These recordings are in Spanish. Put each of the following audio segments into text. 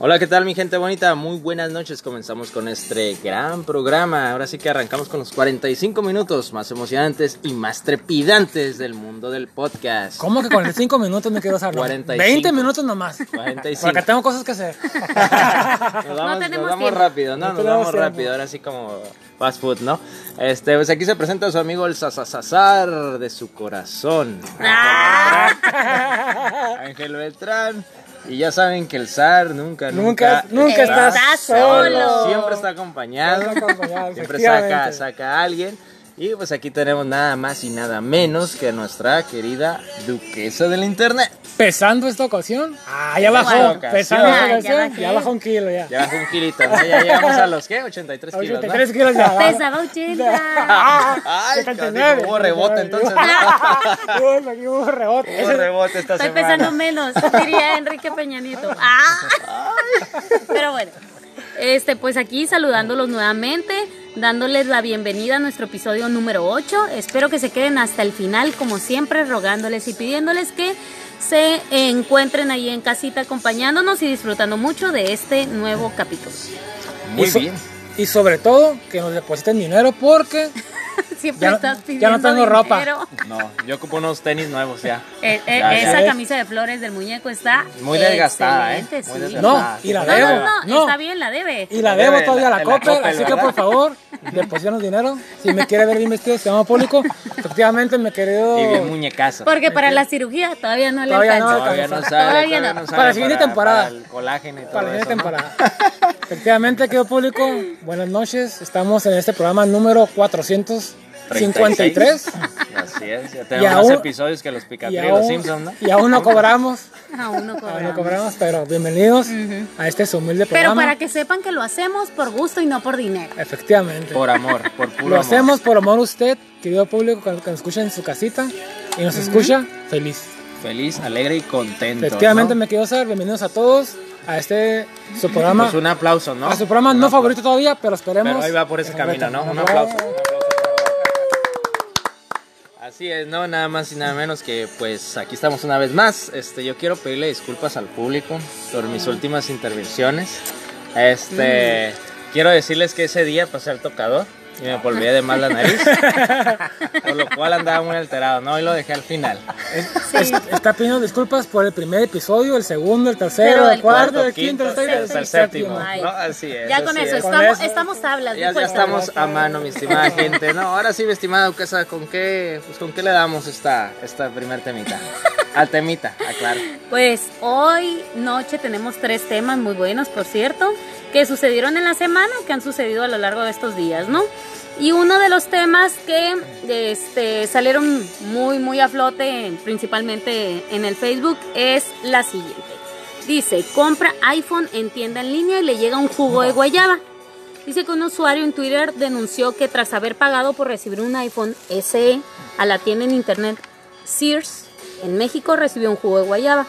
Hola, ¿qué tal mi gente bonita? Muy buenas noches. Comenzamos con este gran programa. Ahora sí que arrancamos con los 45 minutos más emocionantes y más trepidantes del mundo del podcast. ¿Cómo que 45 minutos me quiero? 45. 20 minutos nomás. 45. Porque tengo cosas que hacer. Nos vamos, nos rápido, ¿no? No Nos vamos tiempo. rápido. Ahora sí como fast food, ¿no? Este, pues aquí se presenta su amigo el Sasasazar de su corazón. Ah. Ángel Beltrán. Y ya saben que el zar nunca, Nunca- nunca está solo. Siempre está acompañado. Siempre acompañado, Siempre saca, saca a alguien. Y pues aquí tenemos nada más y nada menos que nuestra querida duquesa del internet. Pesando esta ocasión. Ah, ya bajó. Pesando esta Ya, ya ocasión. bajé. Ya bajó un kilo ya. Ya bajó un kilito, ¿no? Ya llegamos a los, ¿qué? 83 kilos, ¿no? 83 kilos ya. va. Pesaba 80. Ay, 79. casi hubo rebote entonces. Aquí hubo rebote. Hubo rebote esta Estoy semana. pesando menos, diría Enrique Peña Nieto. Ah. Pero bueno, este, pues aquí saludándolos nuevamente, dándoles la bienvenida a nuestro episodio número 8. Espero que se queden hasta el final, como siempre, rogándoles y pidiéndoles que se encuentren ahí en casita acompañándonos y disfrutando mucho de este nuevo capítulo. Muy bien. Y sobre todo, que nos depositen dinero porque Siempre Ya no- estás ya pidiendo no tengo ropa. No, yo ocupo unos tenis nuevos ya. Eh, eh, Ya, ya esa camisa de flores del muñeco está Muy desgastada, ¿eh? Muy sí. desgastada. No, y la No, debo. no, no, No. está bien, la debe. Y la debo todavía a la- la Coppel, así que por favor, deposítanos dinero. Si me quiere ver bien vestido, se llama público. Efectivamente, me querido. Y bien muñecazo. Porque para la cirugía todavía no le Todavía no. Todavía no sale. Todavía Todavía no. Para la siguiente temporada. Para el colágeno y todo Para la siguiente temporada. Efectivamente, querido público, buenas noches. Estamos en este programa número 453. Así es, ya Y tenemos aún- más episodios que los Y Picatri y los aún, Simpsons, ¿no? y aún no cobramos. Aún no Aún no cobramos. cobramos, pero bienvenidos a este su humilde Pero programa. para que sepan que lo hacemos por gusto y no por dinero. Efectivamente. Por amor, por puro Lo amor. hacemos por amor a usted, querido público, que nos escucha en su casita y nos escucha feliz. Feliz, alegre y contento. Efectivamente, ¿no? me quiero ser bienvenidos a todos a este su programa. Pues un aplauso, ¿no? a su programa Un no aplauso. favorito todavía, pero esperemos. Pero ahí va por ese camino. ¿no? Un aplauso. un aplauso. Así es, no, nada más y nada menos que pues aquí estamos una vez más. Este, yo quiero pedirle disculpas al público por mis últimas intervenciones. Este, quiero decirles que ese día pasé al tocador y me volví de mal la nariz. por lo cual andaba muy alterado, ¿no? Y lo dejé al final. Es- está pidiendo disculpas por el primer episodio, el segundo, el tercero, Pero el el cuarto, cuarto, el quinto, el sexto, el el séptimo. séptimo. Ay. ¿no? Así es. Ya con así eso, es. Con estamos, eso. estamos tablas. Ya, estamos a mano, mi estimada gente. No, ahora sí, mi estimada duquesa, ¿con qué, pues, ¿con qué le damos esta, esta primer temita? Al temita, aclaro. Pues hoy noche tenemos tres temas muy buenos, por cierto, que sucedieron en la semana o que han sucedido a lo largo de estos días, ¿no? Y uno de los temas que este, salieron muy, muy a flote, principalmente en el Facebook, es la siguiente. Dice, compra iPhone en tienda en línea y le llega un jugo de guayaba. Dice que un usuario en Twitter denunció que tras haber pagado por recibir un iPhone SE a la tienda en internet Sears en México recibió un jugo de guayaba.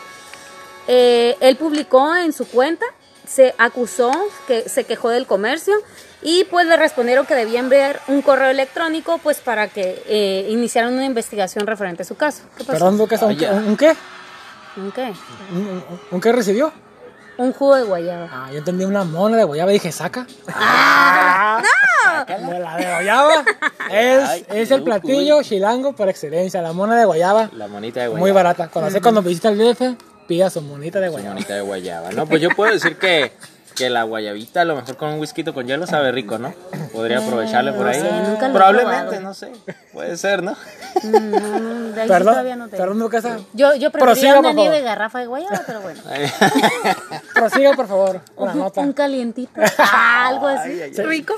Eh, él publicó en su cuenta, se acusó, que se quejó del comercio y pues le respondieron que debía enviar un correo electrónico pues para que eh, iniciaran una investigación referente a su caso. ¿Qué pasó? Perdón, Duque, ¿un, qué? ¿Un qué? ¿Un, un- un qué recibió? Un jugo de guayaba. Ah, yo entendí una mona de guayaba y dije, saca. ¡Ah! De la de guayaba es, Ay, es el platillo chilango por excelencia, la mona de guayaba. La monita de guayaba. Muy barata. Cuando, sé cuando visita el DF, pida su monita de La guayaba. monita de guayaba. No, pues yo puedo decir que, que la guayabita, a lo mejor con un whisky con hielo, sabe rico, ¿no? Podría aprovecharle por no ahí. sé, nunca lo he Probablemente, probado. no sé. Puede ser, ¿no? Mm, No, no, de ahí sí todavía Perdón, no tengo. perdón, Duquesa. Yo, yo Prosiga, preferiría por una favor. nieve garrafa de guayaba, pero bueno. Prosiga, por favor, una Un, nota. un calientito. Algo así. Rico.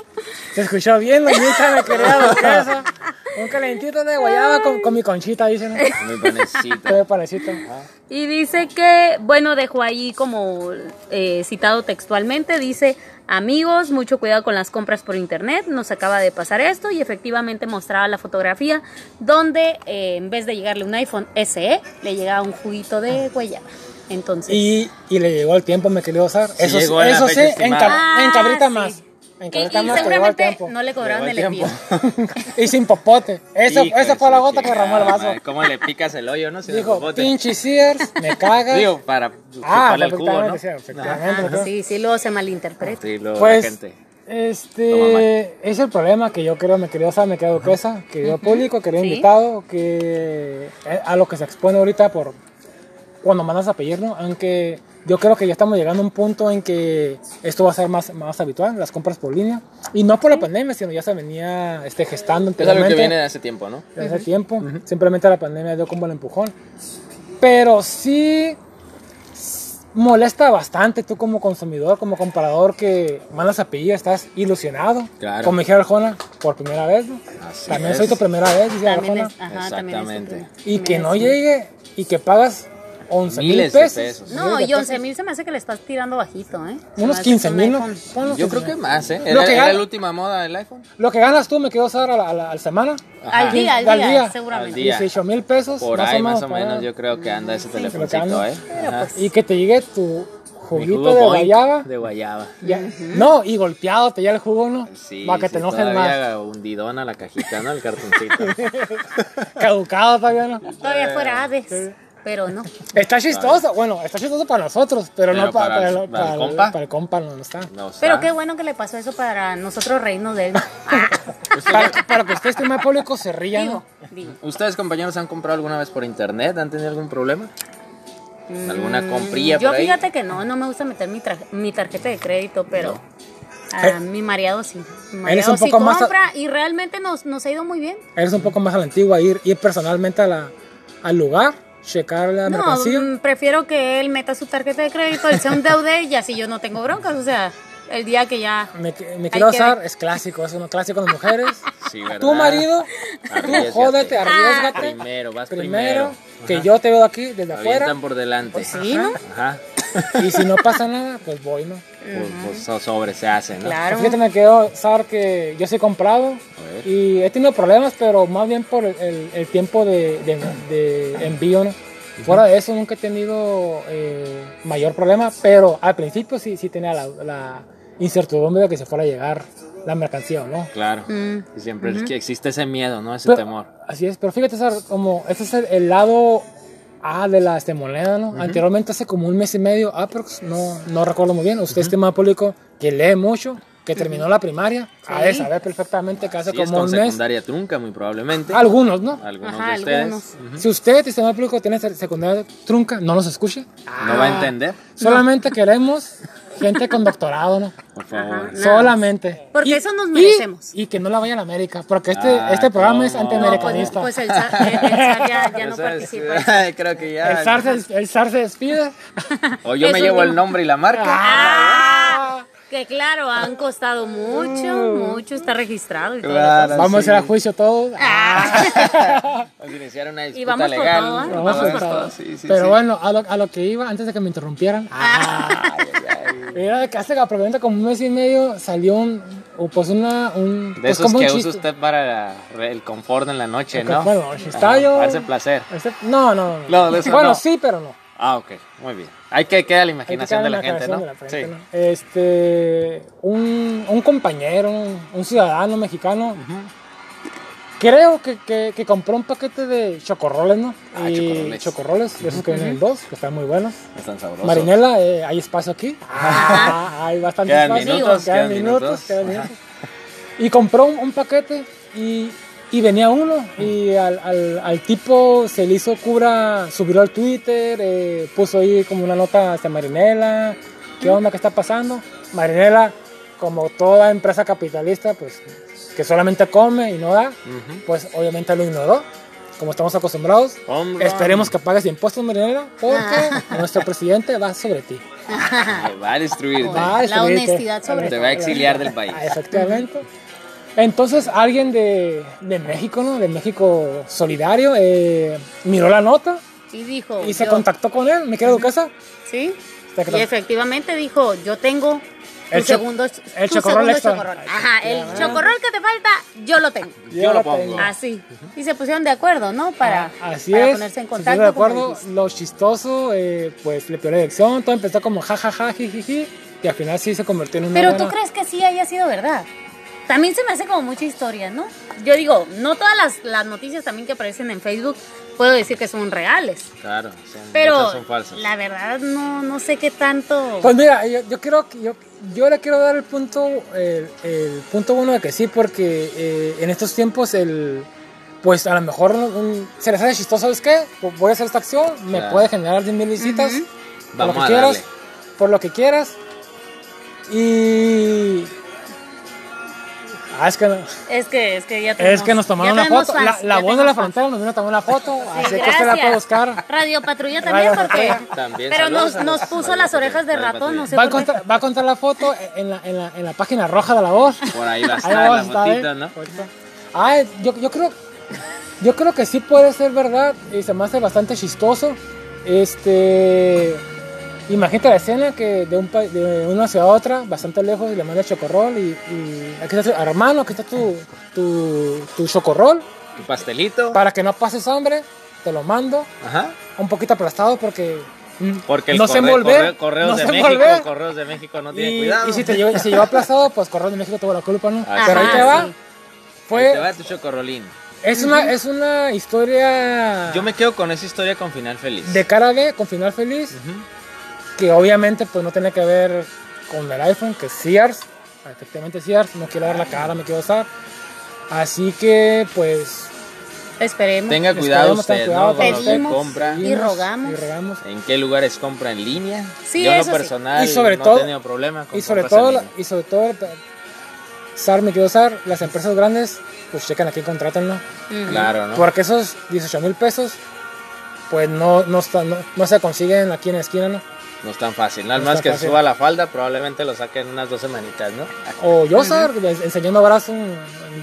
Se escuchó bien, Doñita, me quería Duquesa. Un calentito de guayaba con, con mi conchita, dicen. Muy panecito. Qué parecito. Y dice que, bueno, dejó ahí como eh, citado textualmente, dice, amigos, mucho cuidado con las compras por internet, nos acaba de pasar esto y efectivamente mostraba la fotografía donde eh, en vez de llegarle un iPhone SE, le llegaba un juguito de guayaba. Entonces, Y, y le llegó el tiempo, me quería usar. Sí eso sí, Ah, cabrita sí. más. En Y, seguramente no le cobraron el envío. Y sin popote. Eso, Hijo esa fue la gota que derramó el vaso. madre, ¿Cómo le picas el hoyo, no? Sin Dijo, popote. pinche Sears, me cagas. Digo, para ah, el jugo, ¿no? sí, efectivamente. Ajá, sí, sí, luego se malinterpreta. Sí, luego Pues, la gente. Este, es el problema que yo creo, mi querido Sam, mi querido Duquesa, querido público, querido Sí. invitado, que eh, a lo que se expone ahorita por cuando mandas a pedir, ¿no? Aunque yo creo que ya estamos llegando a un punto en que esto va a ser más, más habitual, las compras por línea. Y no por la pandemia, sino ya se venía este, gestando Es algo que anteriormente. viene de hace tiempo, ¿no? desde hace tiempo. Simplemente la pandemia dio como el empujón. Pero sí molesta bastante tú como consumidor, como comprador que mandas a pedir, estás ilusionado. Claro. Como dijera Arjona, por primera vez. ¿no? Así También es. soy tu primera vez, dice Arjona. es, ajá, también es Exactamente. Y que no llegue y que pagas 11 mil pesos. pesos. No, y pesos. 11 mil se me hace que le estás tirando bajito, ¿eh? Se Unos hace 15 un mil, Yo 15 creo que más, ¿eh? Lo Era, que era gana- la última moda del iPhone. Lo que ganas tú me quedo usar a la, a la- a la semana. Al día, al Al día, seguramente. Al día. 18 mil pesos. Por ahí más o menos yo creo que anda ese lo que telefoncito. ¿eh? Ajá. Y que te llegue tu juguito de guayaba. De guayaba. Ya- No, y golpeado te ya el jugo, ¿no? Sí, Para que sí, te enojes más. todavía hundidona la cajita, ¿no? El cartoncito. Caducado todavía, ¿no? Todavía fuera Hades, pero no. Está chistoso, bueno, está chistoso para nosotros, pero, Pero no pa- para para, el- el- para el para compa. para el compa no, no está. No, sea, Pero qué bueno que le pasó eso para nosotros reírnos de él. Ah, Para, para que usted, estimado público, se ría, ¿no? ¿Ustedes, compañeros, han comprado alguna vez por internet? ¿Han tenido algún problema? ¿Alguna comprilla Mm, Yo por ahí? fíjate que no, no me gusta meter mi, tra- mi tarjeta de crédito, pero Eh, mi mareado sí. Mi eres mareado un sí poco más a- compra y realmente nos, nos ha ido muy bien. Eres un poco más a la antigua, ir, ir personalmente a la, al lugar, checar la No, mercancía. prefiero que él meta su tarjeta de crédito, él sea un deude y así yo no tengo broncas. O sea, el día que ya. Me, me quiero que usar, ver. es clásico, es uno clásico de mujeres. Sí, ¿verdad? Tu marido, tú jódete, arriesgate. Primero, vas Primero, primero. que yo te veo aquí desde afuera. Avientan por delante. Sí, ¿no? Ajá. Y si no pasa nada, pues voy, ¿no? Pues, pues, so- sobre se hace, ¿no? Claro. Fíjate, me quedó usar que yo sí he comprado y he tenido problemas, pero más bien por el, el- el tiempo de, de- de envío, ¿no? Fuera de eso nunca he tenido eh, mayor problema, pero al principio sí, sí tenía la, la incertidumbre de que se fuera a llegar la mercancía no. Claro. Mm. Y siempre es que existe ese miedo, ¿no? Ese Pero- temor. Así es, pero fíjate, César, como este es el, el lado A de la este, moneda, ¿no? Anteriormente, hace como un mes y medio, aprox, no, no recuerdo muy bien, usted, estimado público, que lee mucho, que terminó la primaria, ha de Sí. saber perfectamente que hace Sí, es como con un mes. secundaria trunca, muy probablemente. Algunos, ¿no? Algunos Ajá, de ustedes. algunos. Si usted, estimado público, tiene sec- secundaria trunca, no nos escuche. No va a entender, Solamente queremos gente con doctorado, ¿no? por favor. Ajá. Solamente. Porque eso nos merecemos. Y, que no la vayan a América, porque este, Ah, este programa es ¿cómo? No, pues, antiamericanista. pues el, Zar- el- el Zar ya, ya no es- participa. Creo que ya. el, zar se, el se despide. O yo me llevo el nombre y la marca. Ah, que claro, han costado mucho, mucho, está registrado y todo. Claro. Vamos a hacer a juicio todos. Ah. Vamos a iniciar una disputa Y vamos por legal. todo, ¿eh? Vamos Vamos a por todo. todo. Sí, sí, Pero sí. bueno, a lo, a lo que iba, antes de que me interrumpieran. Ah. Era que hace aproximadamente como un mes y medio salió un, o pues una, un, De pues esos como un que usa usted para el confort en la noche, El ¿no? noche. Está yo- Para ese placer. Este- no, no, no. No, de eso bueno, no. sí, pero no. Ah, ok, muy bien. Hay que quedar la que imaginación de la en gente, ¿no? de la frente, sí. ¿no? Este, un, un compañero, un, un ciudadano mexicano, creo que, que, que compró un paquete de chocorroles, ¿no? Ah, y chocorroles. chocorroles, de esos que vienen en dos, que están muy buenos. Están sabrosos. Marinela, eh, hay espacio aquí. Ah, hay bastante Quedan espacio. minutos, quedan quedan minutos, minutos. quedan minutos. Y compró un, un paquete y, y venía uno. Y al, al, al tipo se le hizo cura, subió al Twitter, eh, puso ahí como una nota hacia Marinela. ¿Qué onda? ¿Qué está pasando? Marinela, como toda empresa capitalista, pues que solamente come y no da, pues obviamente lo ignoró. Como estamos acostumbrados, Hombre. Esperemos que pagues impuestos, Marinela, porque nuestro presidente va sobre ti. Va a. Va a La honestidad sobre Te va a exiliar del país. Ah, Efectivamente. Entonces alguien de, de México, ¿no? De México Solidario, eh, miró la nota Y dijo. y se yo- contactó con él, mi querido Duquesa. Sí. Se Y efectivamente dijo, yo tengo tu El cho- segundo, el tu chocorrol segundo chocorrol. Ajá, el chocorrol que te falta, yo lo tengo. Yo lo la pongo. tengo. Así. Y se pusieron de acuerdo, ¿no? Para, Ah, Así para es. ponerse en se contacto. pusieron de acuerdo, lo chistoso, eh, pues le pidió la dirección, todo empezó como jajaja, jijiji. y al final sí se convirtió en una Pero tú buena- crees que sí haya sido verdad. También se me hace como mucha historia, ¿no? Yo digo, no todas las, las noticias también que aparecen en Facebook puedo decir que son reales. Claro, son, Pero muchas son falsas. la verdad no, no sé qué tanto... Pues mira, yo, yo quiero que- yo, yo le quiero dar el punto el, el punto uno de que sí, porque eh, en estos tiempos el pues a lo mejor un- se les hace chistoso, ¿sabes qué? Voy a hacer esta acción, me Claro. puede generar 10 mil visitas, por Vamos lo que a quieras, darle. por lo que quieras. Y ah, es que no- Es que, es que ya es tenemos- que nos tomaron una foto, fans, la, la voz de la frontera nos vino a tomar una foto, Sí, así que usted la puede gracias. buscar. Radio Patrulla también, Radio porque... También, Pero saludos nos, nos puso Radio las orejas de ratón, no sé Va a, por qué. contar, va a contar la foto en la, en la, en la página roja de la voz. Por ahí va a estar la a estar, ¿eh? ¿no? Ay, yo, yo creo yo creo que sí puede ser verdad y se me hace bastante chistoso. Este imagínate la escena que de, un, de una ciudad a otra, bastante lejos, y le manda chocorrol y, y aquí está tu hermano, aquí está tu, tu, tu chocorrol, Tu pastelito. para que no pases hambre, te lo mando, Ajá. un poquito aplastado porque mm, Porque el no corre- envolver, corre- correos no de sé México, correos de México no tiene cuidado. y si te lleva, y si aplastado, pues Correos de México tuvo la culpa, ¿no? Ajá, Pero ahí te va. sí. Fue, Ahí te va tu chocorrolín. es, una, es una historia Yo me quedo con esa historia con final feliz. de cara B con final feliz, Ujú. Que obviamente pues no tiene que ver con el iPhone, que es Sears, efectivamente Sears, no quiero ver la cara, me quiero usar. Así que pues Esperemos. Tenga cuidado esperemos, usted, cuidado ¿no? Con lo que Pedimos. compra. Y rogamos. y rogamos. ¿En qué lugares compra en línea? Sí, Yo en eso lo sí. personal Y sobre no todo- he tenido problema con Y sobre todo, la- y sobre todo, SAR, me quiero usar, las empresas grandes, pues checan aquí, contrátenlo. Ujú. Claro, ¿no? Porque esos 18 mil pesos, pues no, no, está- no, no se consiguen aquí en la esquina, ¿no? No es tan fácil. Nada No más que fácil. suba la falda, probablemente lo saquen unas dos semanitas, ¿no? O yo, SAR, enseñando brazo en,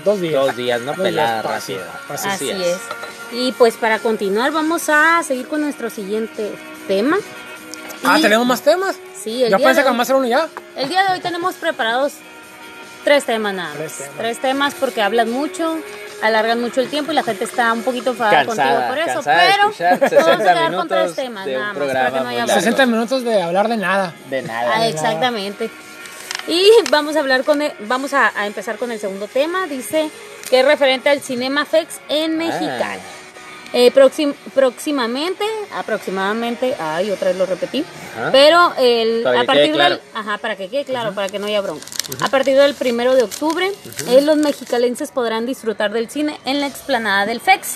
dos días. Dos días, ¿no? Dos Pelada, días, fácil. Así es. es. Y pues para continuar vamos a seguir con nuestro siguiente tema. Ah, Y- ¿tenemos más temas? Sí, el Yo día, pensé de que hoy, más era uno ya. el día de hoy tenemos preparados tres temas nada más. Tres temas. Tres temas porque hablan mucho, alargan mucho el tiempo y la gente está un poquito enfadada contigo Cansada, por eso. Pero vamos a 60 quedar con tres temas nada más para que no haya largo. bronca. 60 minutos de hablar de nada. De nada. Ah, exactamente. Y vamos a hablar con el- vamos a, a empezar con el segundo tema. Dice que es referente al Cinema Fex en Mexicali. Eh, próxim- próximamente, aproximadamente, ay, otra vez lo repetí, Ajá. pero el, a partir claro. del, ajá, para que quede claro, para que no haya bronca. A partir del primero de octubre, eh, los mexicalenses podrán disfrutar del cine en la explanada del FEX.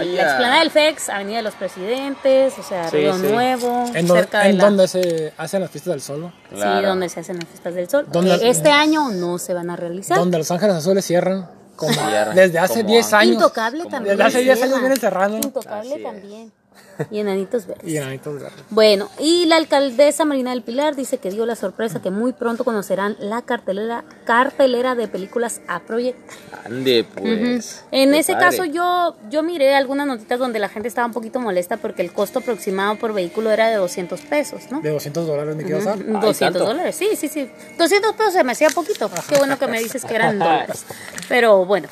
En la explanada del FEX, Avenida de los Presidentes, o sea, Sí, Río sí. Nuevo, En, cerca de en la- donde se hacen las fiestas del sol. Sí, Claro. donde se hacen las fiestas del sol. ¿Dónde- Eh, este año no se van a realizar. Donde los ángeles azules cierran. Como desde hace como 10 años. Intocable también. Desde hace 10 años vienen cerrando. Intocable también. Y enanitos verdes. Y enanitos verdes. Bueno, y la alcaldesa Marina del Pilar dice que dio la sorpresa que muy pronto conocerán la cartelera, cartelera de películas a proyectar. Ande, pues. En ese padre. caso yo, yo miré algunas notitas donde la gente estaba un poquito molesta porque el costo aproximado por vehículo era de 200 pesos, ¿no? De 200 dólares me quiero usar. 200 tanto. dólares, sí, sí, sí. 200 pesos se me hacía poquito. Qué bueno que me dices que eran dólares. Pero bueno.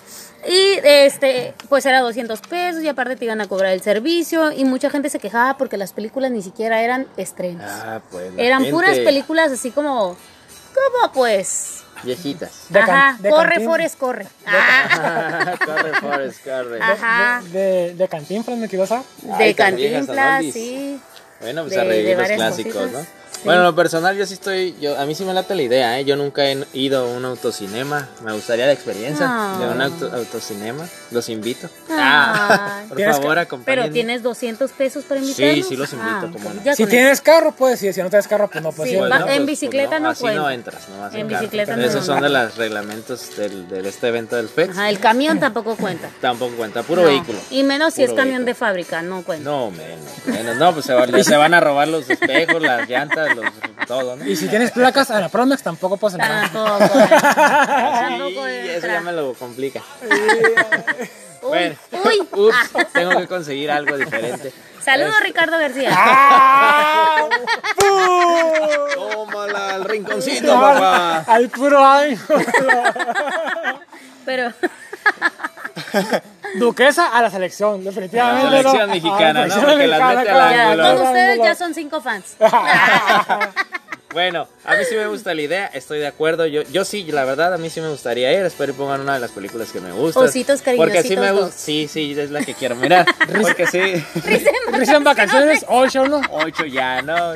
Y este, pues era 200 pesos y aparte te iban a cobrar el servicio y mucha gente se quejaba porque las películas ni siquiera eran estrenos. Ah, pues. eran gente puras películas así como, como pues, Viejitas. De ajá, de corre cantina. Forrest, corre. Ah, corre, Forrest, corre. Ajá, De, de Cantinflas me. Ay, de Cantinflas, sí. Bueno, pues de- a revivir los clásicos, cositas. ¿no? Bueno, en lo personal yo sí estoy, yo a mí sí me late la idea, ¿eh? Yo nunca he ido a un autocinema, me gustaría la experiencia Ah. de un auto- autocinema, los invito. Ay. Ah, por favor, acompáñenme. Pero tienes 200 pesos para invitarnos. Sí, sí los invito, Ah, cómo no. Si tienes carro, puedes ir. Si no tienes carro, pues no puedes Sí, ir. Pues no, en pues- bicicleta pues no así cuenta. no entras, no vas En carro. bicicleta no Esos son de los reglamentos del, de este evento del FEX. Ajá, el camión tampoco cuenta. Tampoco cuenta, puro No. vehículo. Y menos si es camión vehículo. de fábrica, no cuenta. No, menos, menos. No, pues se, va- se van a robar los espejos, las llantas, los, todo, ¿no? Y si tienes placas a la Promex, tampoco puedes entrar. Tampoco. Ah, Sí, Tampoco eso entra. ya me lo complica. Uy, Bueno. uy. Ups, tengo que conseguir algo diferente. Saludos, Ricardo García. ¡Ah! Tómala al rinconcito, papá. Al puro año. Pero Duquesa a la selección, definitivamente. A la selección ¿no? mexicana, A ¿no? Porque las mexicana, mete claro. al ángulo. con ustedes ya son cinco fans. Bueno, a mí sí me gusta la idea, estoy de acuerdo. Yo, yo sí, la verdad, a mí sí me gustaría ir. Espero y pongan una de las películas que me gustan. Ositos Porque sí me gusta. Sí, sí, es la que quiero mirar. Porque sí. Risa en vacaciones, ocho, ¿no? Ocho ya, ¿no?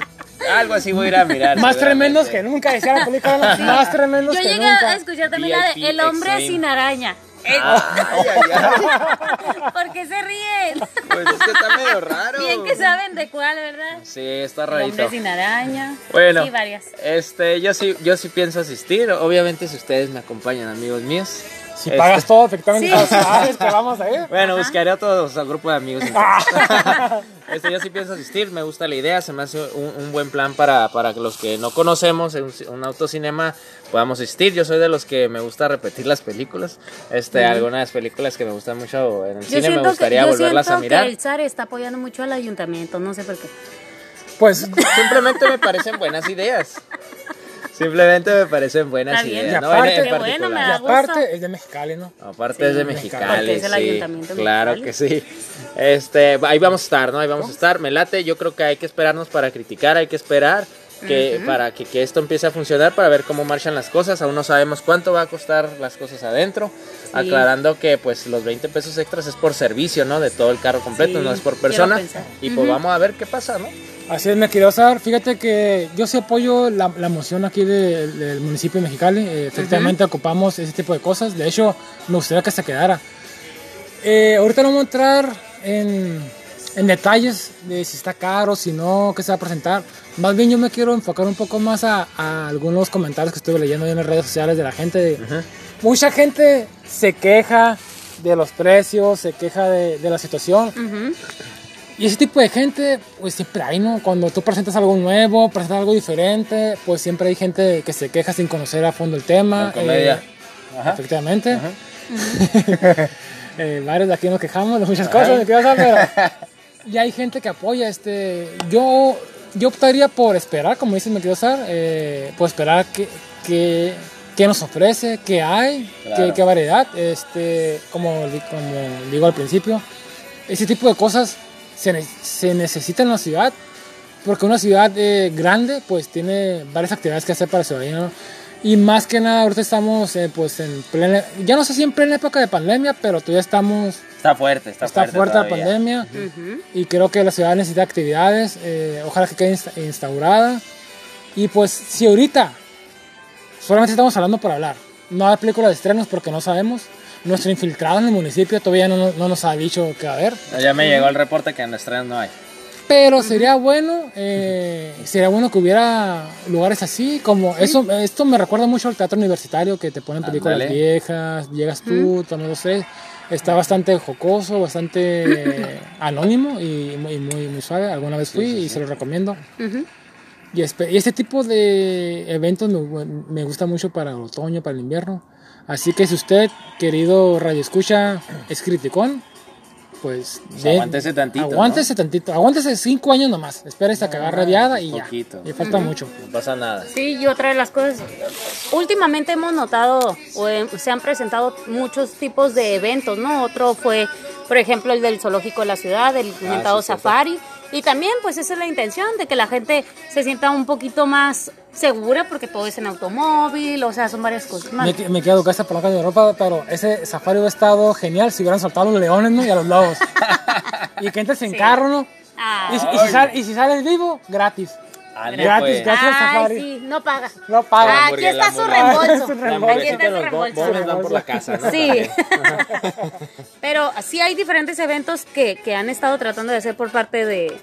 Algo así voy a ir a mirar. Más tremendos que nunca, decía la película. Más tremendos Yo que llegué a nunca. escuchar también la de El hombre Extreme. sin araña. Ay, ay, ay. ¿Por qué se ríen? Pues es que está medio raro. Bien que saben de cuál, ¿verdad? Sí, está El hombre rarito. sin araña. Bueno, Sí, varias. este, yo sí, yo sí pienso asistir. Obviamente, si ustedes me acompañan, amigos míos. Si Este, pagas todo, efectivamente, Sí. sabes que vamos a ir. Bueno, buscaré a todos, al grupo de amigos. este, yo sí pienso asistir, me gusta la idea, se me hace un, un buen plan para, para que los que no conocemos un, un autocinema podamos asistir. Yo soy de los que me gusta repetir las películas. Este, algunas películas que me gustan mucho en el Yo cine me siento, que, gustaría yo volverlas siento a mirar. que el SAR está apoyando mucho al ayuntamiento, no sé por qué. Pues, Simplemente me parecen buenas ideas. Simplemente me parecen buenas bien. ideas. Y ¿no? En- aparte- en Qué bueno, particular. me y da gusto. aparte, es de Mexicali, ¿no? Aparte es de Mexicali, es el sí, ayuntamiento de claro Mexicali. que sí. Este, ahí vamos a estar, ¿no? Ahí vamos a estar. Me late, yo creo que hay que esperarnos para criticar, hay que esperar que para que, que esto empiece a funcionar para ver cómo marchan las cosas. Aún no sabemos cuánto va a costar las cosas adentro. Aclarando que pues los 20 pesos extras es por servicio, ¿no? De todo el carro completo, Sí, no es por persona. Y pues vamos a ver qué pasa, ¿no? Así es, me quiero usar. Fíjate que yo sí apoyo la, la moción aquí de- del municipio de Mexicali. Eh, efectivamente, ocupamos ese tipo de cosas. De hecho, me gustaría que se quedara. Eh, ahorita no vamos a entrar en, en detalles de si está caro, si no, qué se va a presentar. Más bien, yo me quiero enfocar un poco más a, a algunos comentarios que estuve leyendo en las redes sociales de la gente. de- Mucha gente se queja de los precios, se queja de, de la situación. Ujú. Y ese tipo de gente, pues siempre hay, ¿no? Cuando tú presentas algo nuevo, presentas algo diferente, pues siempre hay gente que se queja sin conocer a fondo el tema. Eh, Ajá. efectivamente. Eh, varios de aquí nos quejamos de muchas cosas, ¿qué pasa? pero y hay gente que apoya. este Yo yo optaría por esperar, como dices, me quiero usar, eh, por esperar que, que, qué nos ofrece, qué hay, Claro. qué, qué variedad. Este, como, como digo al principio, ese tipo de cosas se, ne- se necesita en la ciudad porque una ciudad eh, grande pues tiene varias actividades que hacer para el ciudadano ¿no? y más que nada ahorita estamos eh, pues en plena ya no sé si en plena época de pandemia pero todavía estamos Está fuerte, está, está fuerte la todavía. pandemia Ujú. y creo que la ciudad necesita actividades eh, ojalá que quede insta- instaurada y pues si ahorita solamente estamos hablando por hablar no hay películas de estrenos porque no sabemos nuestro infiltrado en el municipio todavía no, no nos ha dicho que va a haber Ya me llegó el reporte que en las estrenos no hay. pero sería bueno, eh, sería bueno que hubiera lugares así, como eso, esto me recuerda mucho al teatro universitario que te ponen películas Ándale. viejas, llegas tú, también lo sé, está bastante jocoso, bastante anónimo y muy, muy, muy suave, alguna vez fui y se lo recomiendo. Y, espe- y este tipo de eventos me, me gusta mucho para el otoño, para el invierno. Así que si usted, querido Radio Escucha, es criticón, pues... de- aguántese tantito, Aguántese tantito. Aguántese cinco años nomás. Espera hasta que haga radiada y ya. poquito. Y falta mucho. No pasa nada. Sí, y otra de las cosas, últimamente hemos notado, o eh, se han presentado muchos tipos de eventos, ¿no? Otro fue, por ejemplo, el del zoológico de la ciudad, el comentado sí, cierto. safari, y también, pues esa es la intención, de que la gente se sienta un poquito más segura, porque todo es en automóvil, o sea, son varias cosas más. Me, me quedo casi por la calle de Europa, pero ese safari hubiera estado genial si hubieran soltado a los leones ¿no? y a los lobos. y que entres en Sí. carro, ¿no? Ah, Y, si- y si sal- y si sales vivo, gratis. Ande, Gratis, pues. Ay, safari. sí, no paga. No paga. Ah, aquí está su reembolso. Su La reembolso. Aquí está su reembolso. bonos van por la casa, ¿no? Sí. Pero sí hay diferentes eventos que, que han estado tratando de hacer por parte de,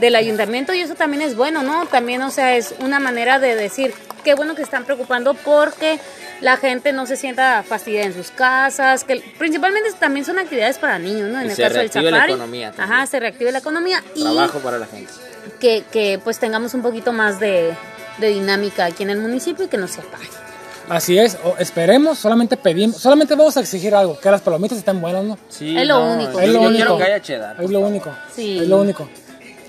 del ayuntamiento y eso también es bueno, ¿no? También, o sea, es una manera de decir, qué bueno que están preocupando porque la gente no se sienta fastidiada en sus casas, que principalmente también son actividades para niños, ¿no? En Y el se caso del reactive la safari. economía también. Ajá, se reactive la economía y Trabajo para la gente. Que, que pues tengamos un poquito más de, de dinámica aquí en el municipio y que no se apague. Así es. o esperemos, solamente pedimos, solamente vamos a exigir algo, que las palomitas estén buenas, ¿no? Sí, Es lo único. Yo, Es lo yo único. quiero que haya cheddar. Es lo único. Sí. Es lo único.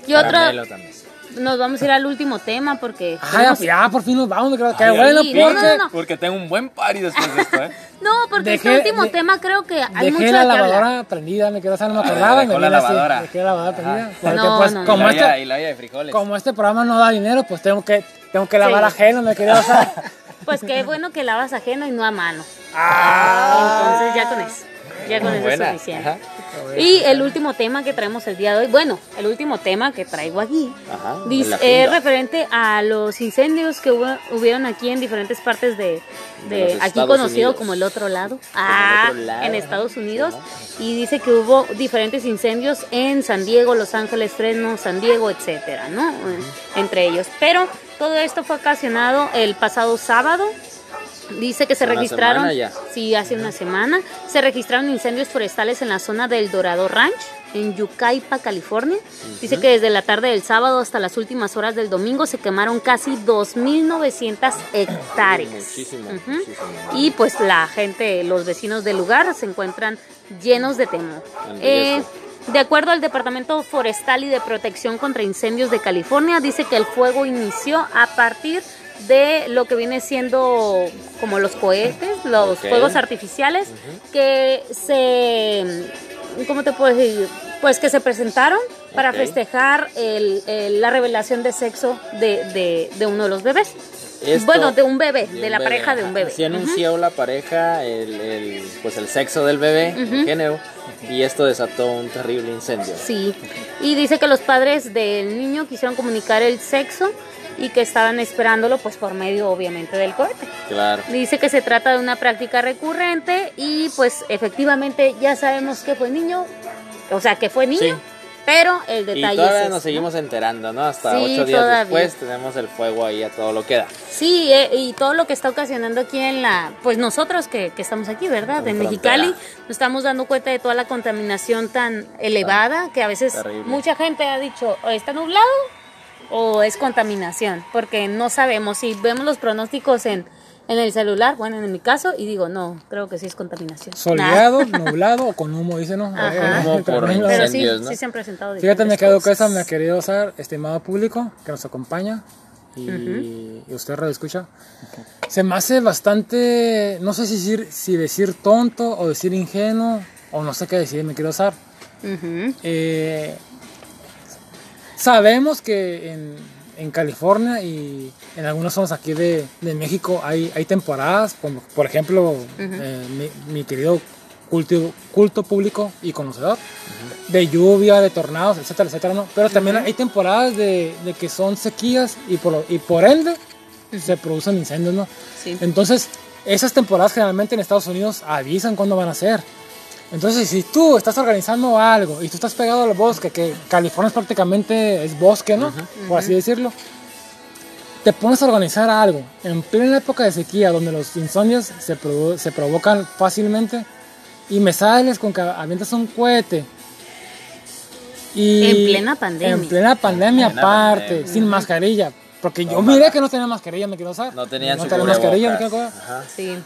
Y otra, también. Nos vamos a ir al último tema porque... Ah, ya, tenemos- ya, por fin nos vamos, creo que Ay, bueno, sí, porque no, no. Porque tengo un buen party después de esto, ¿eh? No, porque Dejé- este último de- tema creo que hay mucho dejé de la lavadora prendida, me quedó, o sea, no me acordaba. dejó me la así, lavadora. Dejé la lavadora prendida. Porque No, pues, no, no. como y, este, olla, y la olla de frijoles. como este programa no da dinero, pues tengo que, tengo que lavar Sí. ajeno, me quería usar. Pues qué bueno que lavas ajeno y no a mano. Ah. Entonces ya con eso. Ya con Muy eso buena. es suficiente. Ajá. Y el último tema que traemos el día de hoy, bueno, el último tema que traigo aquí, Ajá, dice- es referente a los incendios que hubo- hubieron aquí en diferentes partes de, de De los aquí conocido Unidos. como el otro lado, el ah, otro lado. en Estados Unidos, Sí, y dice que hubo diferentes incendios en San Diego, Los Ángeles, Fresno, San Diego, etcétera, ¿no? Entre ellos. Pero todo esto fue ocasionado el pasado sábado. Dice que se una registraron, sí, hace una semana, se registraron incendios forestales en la zona del Dorado Ranch, en Yucaipa, California. Dice que desde la tarde del sábado hasta las últimas horas del domingo se quemaron casi 2.900 hectáreas. Muchísimo, muchísimo. Y pues la gente, los vecinos del lugar se encuentran llenos de temor. Eh, de acuerdo al Departamento Forestal y de Protección contra Incendios de California, dice que el fuego inició a partir de lo que viene siendo como los cohetes, los Ok. fuegos artificiales que se, ¿cómo te puedo decir? Pues que se presentaron para festejar el- el- la revelación de sexo de, de- de uno de los bebés. Esto- bueno, de un bebé, de, la bebé, pareja de un bebé. Ujú. anunció la pareja el, el, pues el sexo del bebé, el género, y esto desató un terrible incendio. Sí, y dice que los padres del niño quisieron comunicar el sexo y que estaban esperándolo pues por medio obviamente del cohete. Claro. Dice que se trata de una práctica recurrente y pues efectivamente ya sabemos que fue niño, o sea que fue niño, Sí. pero el Y detalle todavía es nos ese, seguimos enterando, ¿no? Hasta Sí, ocho días todavía. después tenemos el fuego ahí a todo lo que da. Sí, eh, y todo lo que está ocasionando aquí en la, pues nosotros que, que estamos aquí, ¿verdad? En En Mexicali, nos estamos dando cuenta de toda la contaminación tan elevada que a veces terrible. mucha gente ha dicho, está nublado o es contaminación, porque no sabemos si vemos los pronósticos en, en el celular, bueno, en mi caso, y digo, no, creo que sí es contaminación. Soleado, nublado o con humo, dice, ¿no? Ajá. Humo por Pero sí, incendios, ¿no? sí se han presentado Fíjate, me quedo esa me ha querido usar, estimado público, que nos acompaña. Y, y usted radio escucha. Se me hace bastante, no sé si decir, si decir tonto o decir ingenuo, o no sé qué decir, me quiero usar. Ujú. Eh, sabemos que en, en California y en algunas zonas aquí de, de México hay, hay temporadas, como por ejemplo eh, mi, mi querido culto, culto público y conocedor, de lluvia, de tornados, etcétera, etcétera, ¿no? Pero también hay temporadas de, de que son sequías y por, y por ende se producen incendios, ¿no? Sí. Entonces, esas temporadas generalmente en Estados Unidos avisan cuándo van a ser. Entonces, si tú estás organizando algo y tú estás pegado al bosque, que California es prácticamente es bosque, ¿no? Por así decirlo. Te pones a organizar algo en plena época de sequía, donde los incendios se, provo- se provocan fácilmente, y me sales con que avientas un cohete. Y En plena pandemia. En plena pandemia, En plena aparte, pandemia. sin mascarilla. Porque yo miré que no tenía mascarilla, me quiero usar. No tenían no tenía mascarilla, me. Ajá. Sí.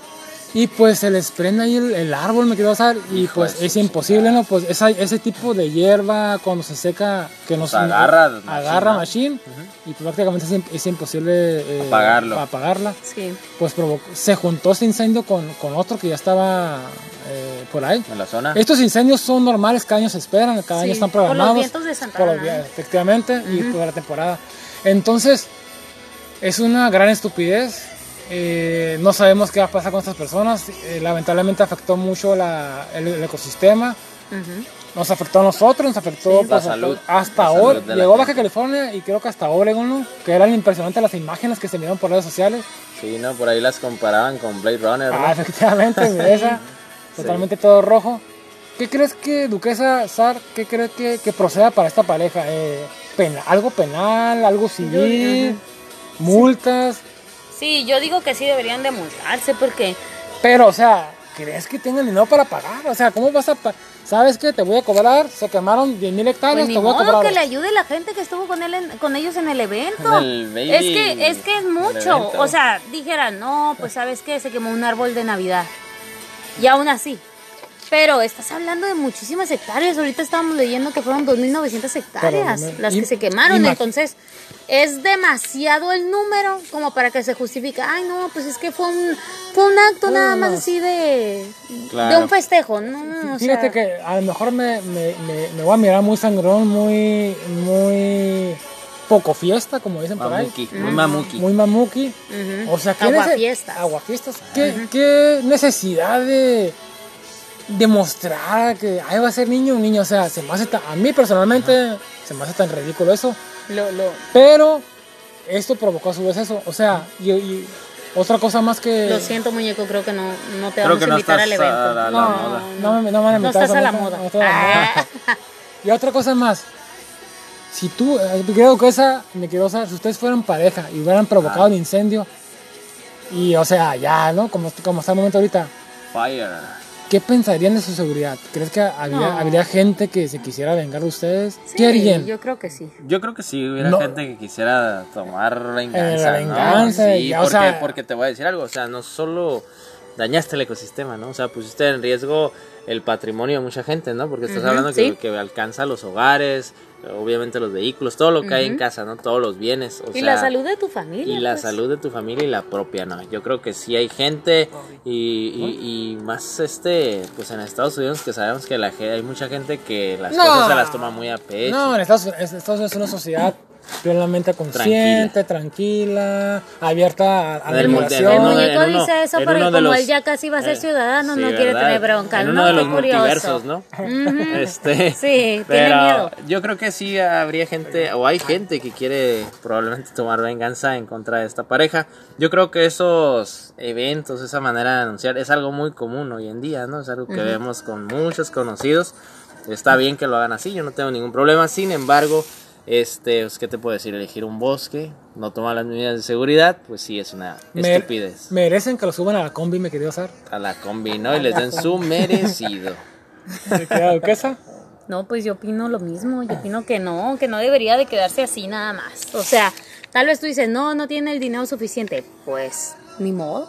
Y pues se les prende ahí el, el árbol, me quiero usar. Y Hijo pues de es imposible, ¿no? Pues esa- ese tipo de hierba cuando se seca, que nos Pues agarra machine, agarra ¿no? machine, y pues prácticamente es, im- es imposible eh, Apagarlo. apagarla. Sí. Pues provocó- se juntó ese incendio con, con otro que ya estaba eh, por ahí. En la zona. Estos incendios son normales, cada año se esperan, cada Sí, año están por los programados. vientos de Santa por los Ana. vientos, efectivamente, y por la temporada. Entonces, es una gran estupidez. Eh, no sabemos qué va a pasar con estas personas. eh, lamentablemente afectó mucho la- el, el ecosistema. Nos afectó a nosotros, nos afectó La pues, salud, hasta ahora. Llegó Baja. California y creo que hasta Oregon, ¿no? que eran impresionantes las imágenes que se miraron por redes sociales. Sí, no, por ahí las comparaban con Blade Runner, ¿no? Ah, efectivamente, esa. Totalmente todo rojo. ¿Qué crees que, Duquesa Sar, qué crees que, que proceda para esta pareja? Eh, pena- ¿Algo penal, algo civil, multas? Sí, yo digo que sí deberían de multarse porque Pero, o sea, ¿crees que tengan dinero para pagar? O sea, ¿cómo vas a? ¿Sabes qué? Te voy a cobrar, se quemaron 10 mil hectáreas, pues ni te voy a modo cobrar. que le ayude la gente que estuvo con él en- con ellos en el evento. En el baby- es que es que es mucho, o sea, dijeran, "No, pues sabes qué, se quemó un árbol de Navidad." Y aún así. Pero estás hablando de muchísimas hectáreas. Ahorita estábamos leyendo que fueron 2.900 hectáreas Pero, las que se quemaron. Entonces, es demasiado el número como para que se justifique. Ay, no, pues es que fue un, fue un acto No, nada no, más no. así de, Claro. de un festejo. No, o Fíjate sea, que a lo mejor me, me, me, me voy a mirar muy sangrón, muy, muy poco fiesta, como dicen por ahí. Mamuki, muy mamuki. Muy mamuki. Ujú. O sea, ¿qué Aguafiestas. nece- Aguafiestas. ¿Qué, qué necesidad de demostrar que ay, va a ser niño o niño? O sea, se me hace tan- a mí personalmente se me hace tan ridículo eso. lo, lo, Pero esto provocó a su vez eso. O sea, y, y otra cosa más que... lo siento, muñeco, creo que no, no te Creo vamos que a no invitar al evento. a la- a la no, moda. no, me- no me van a No invitar estás a la moda. no estoy a la moda. Ah. Y otra cosa más. Si tú, eh, creo que esa, me quiero si ustedes fueran pareja y hubieran provocado Ah. un incendio, y o sea, ya, ¿no? Como, como está el momento ahorita, Fire. ¿Qué pensarían de su seguridad? ¿Crees que habría, No. habría gente que se quisiera vengar de ustedes? Sí, ¿Qué harían? Yo creo que sí. Yo creo que sí hubiera No. gente que quisiera tomar venganza. Eh, la venganza, ¿no? Sí, ya, o porque, sea- porque te voy a decir algo, o sea, no solo dañaste el ecosistema, ¿no? O sea, pusiste en riesgo el patrimonio de mucha gente, ¿no? Porque estás hablando que, sí. que alcanza los hogares, obviamente los vehículos, todo lo que hay en casa, ¿no? Todos los bienes. O y sea, la salud de tu familia. y la pues. salud de tu familia y la propia, ¿no? Yo creo que sí hay gente y, y- y más este, pues en Estados Unidos que sabemos que la, hay mucha gente que las No. cosas se las toma muy a pecho. No, en Estados, en Estados Unidos es una sociedad plenamente consciente, tranquila, abierta a, a la el El de- muñeco uno- dice eso de como los- él ya casi va a ser eh, ciudadano, sí, no quiere ¿verdad? tener bronca. En ¿no? uno de Qué los curioso. multiversos, ¿no? Este, Sí, tiene pero miedo. yo creo que sí habría gente, o hay gente que quiere probablemente tomar venganza en contra de esta pareja. Yo creo que esos eventos, esa manera de anunciar, es algo muy común hoy en día, ¿no? Es algo que vemos con muchos conocidos. Está bien que lo hagan así, yo no tengo ningún problema. Sin embargo, este, pues, ¿qué te puedo decir? Elegir un bosque, no tomar las medidas de seguridad, pues sí es una Me- estupidez. Merecen que lo suban a la combi, me quería usar. A la combi, ¿no? Y les den su merecido. Me queda duquesa. No, pues yo opino lo mismo. Yo opino que no, que no debería de quedarse así nada más. O sea, tal vez tú dices, no, no tiene el dinero suficiente. Pues, ni modo.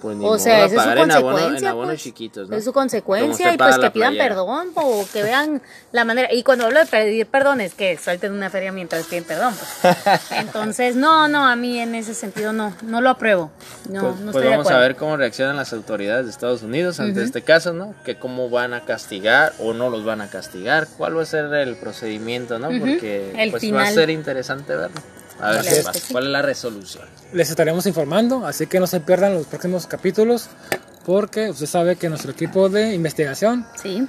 Pues ni O sea, esa es su en abono- consecuencia. en abonos pues. chiquitos, ¿no? Es su consecuencia se y pues que pidan perdón o que vean la manera. Y cuando hablo de pedir perdón es que suelten una feria mientras piden perdón. Pues. Entonces, no, no, a mí en ese sentido no, no lo apruebo. No, Pues, no pues estoy de vamos a ver cómo reaccionan las autoridades de Estados Unidos ante este caso, ¿no? Que cómo van a castigar o no los van a castigar, cuál va a ser el procedimiento, ¿no? Porque El pues va a ser interesante verlo. A ver qué pasa, cuál es la resolución. Les estaremos informando, así que no se pierdan los próximos capítulos, porque usted sabe que nuestro equipo de investigación Sí.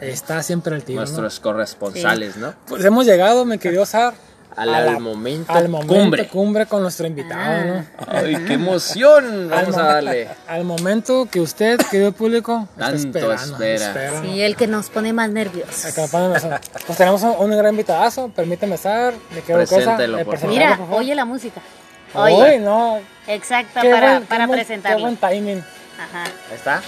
está siempre al tiro. ¿no? Nuestros corresponsales, ¿no? Pues hemos llegado, me querido Sar, Al, a al momento, al momento cumbre. cumbre con nuestro invitado, ¿no? Ay, qué emoción. Vamos Al a darle. Al momento que usted, querido público, está Tanto esperando, espera. Sí, el que nos pone más nerviosos. Acá, págame eso. Pues tenemos un, un gran invitadazo, permíteme estar, me quedo Preséntelo, por favor. Mira, por favor. oye la música. Uy, Oye, no, exacta qué para, buen- para qué buen- presentarlo. Qué buen timing. Ajá. Ahí está.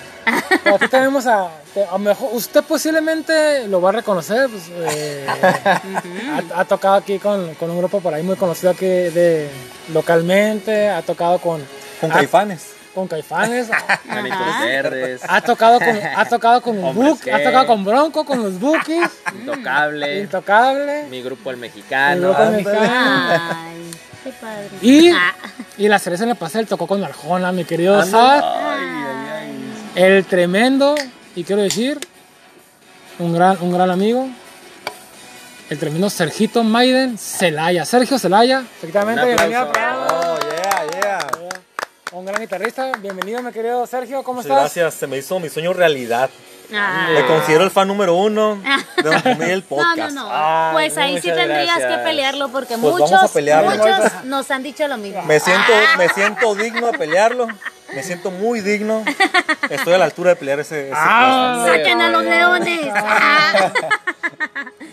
Aquí tenemos a, a mejor usted posiblemente lo va a reconocer, pues, eh, ha, ha tocado aquí con, con un grupo por ahí muy conocido aquí de localmente, ha tocado con Con ha- caifanes. con Caifanes, verdes, ha tocado con ha tocado con un Buc- ha tocado con Bronco, con los Bookies, intocable, Intocable, mi grupo el el mexicano. grupo mexicano. Ay, qué padre. Y, Ah. y la cereza en el pastel tocó con Arjona, mi querido Zar. El tremendo, y quiero decir, un gran, un gran amigo. El tremendo Sergito Maiden Celaya. Sergio Celaya, efectivamente, bienvenido. Oh, yeah, yeah. Un gran guitarrista. Bienvenido, mi querido Sergio. ¿Cómo Muchas estás? gracias, se me hizo mi sueño realidad. Ah. Me considero el fan número uno de Don el No, podcast. no, no. Ay, pues ahí sí tendrías gracias. que pelearlo porque Pues muchos, muchos nos han dicho lo mismo. Me siento, me siento digno de pelearlo. Me siento muy digno. Estoy a la altura de pelear ese. ese Ah. Saquen a los leones.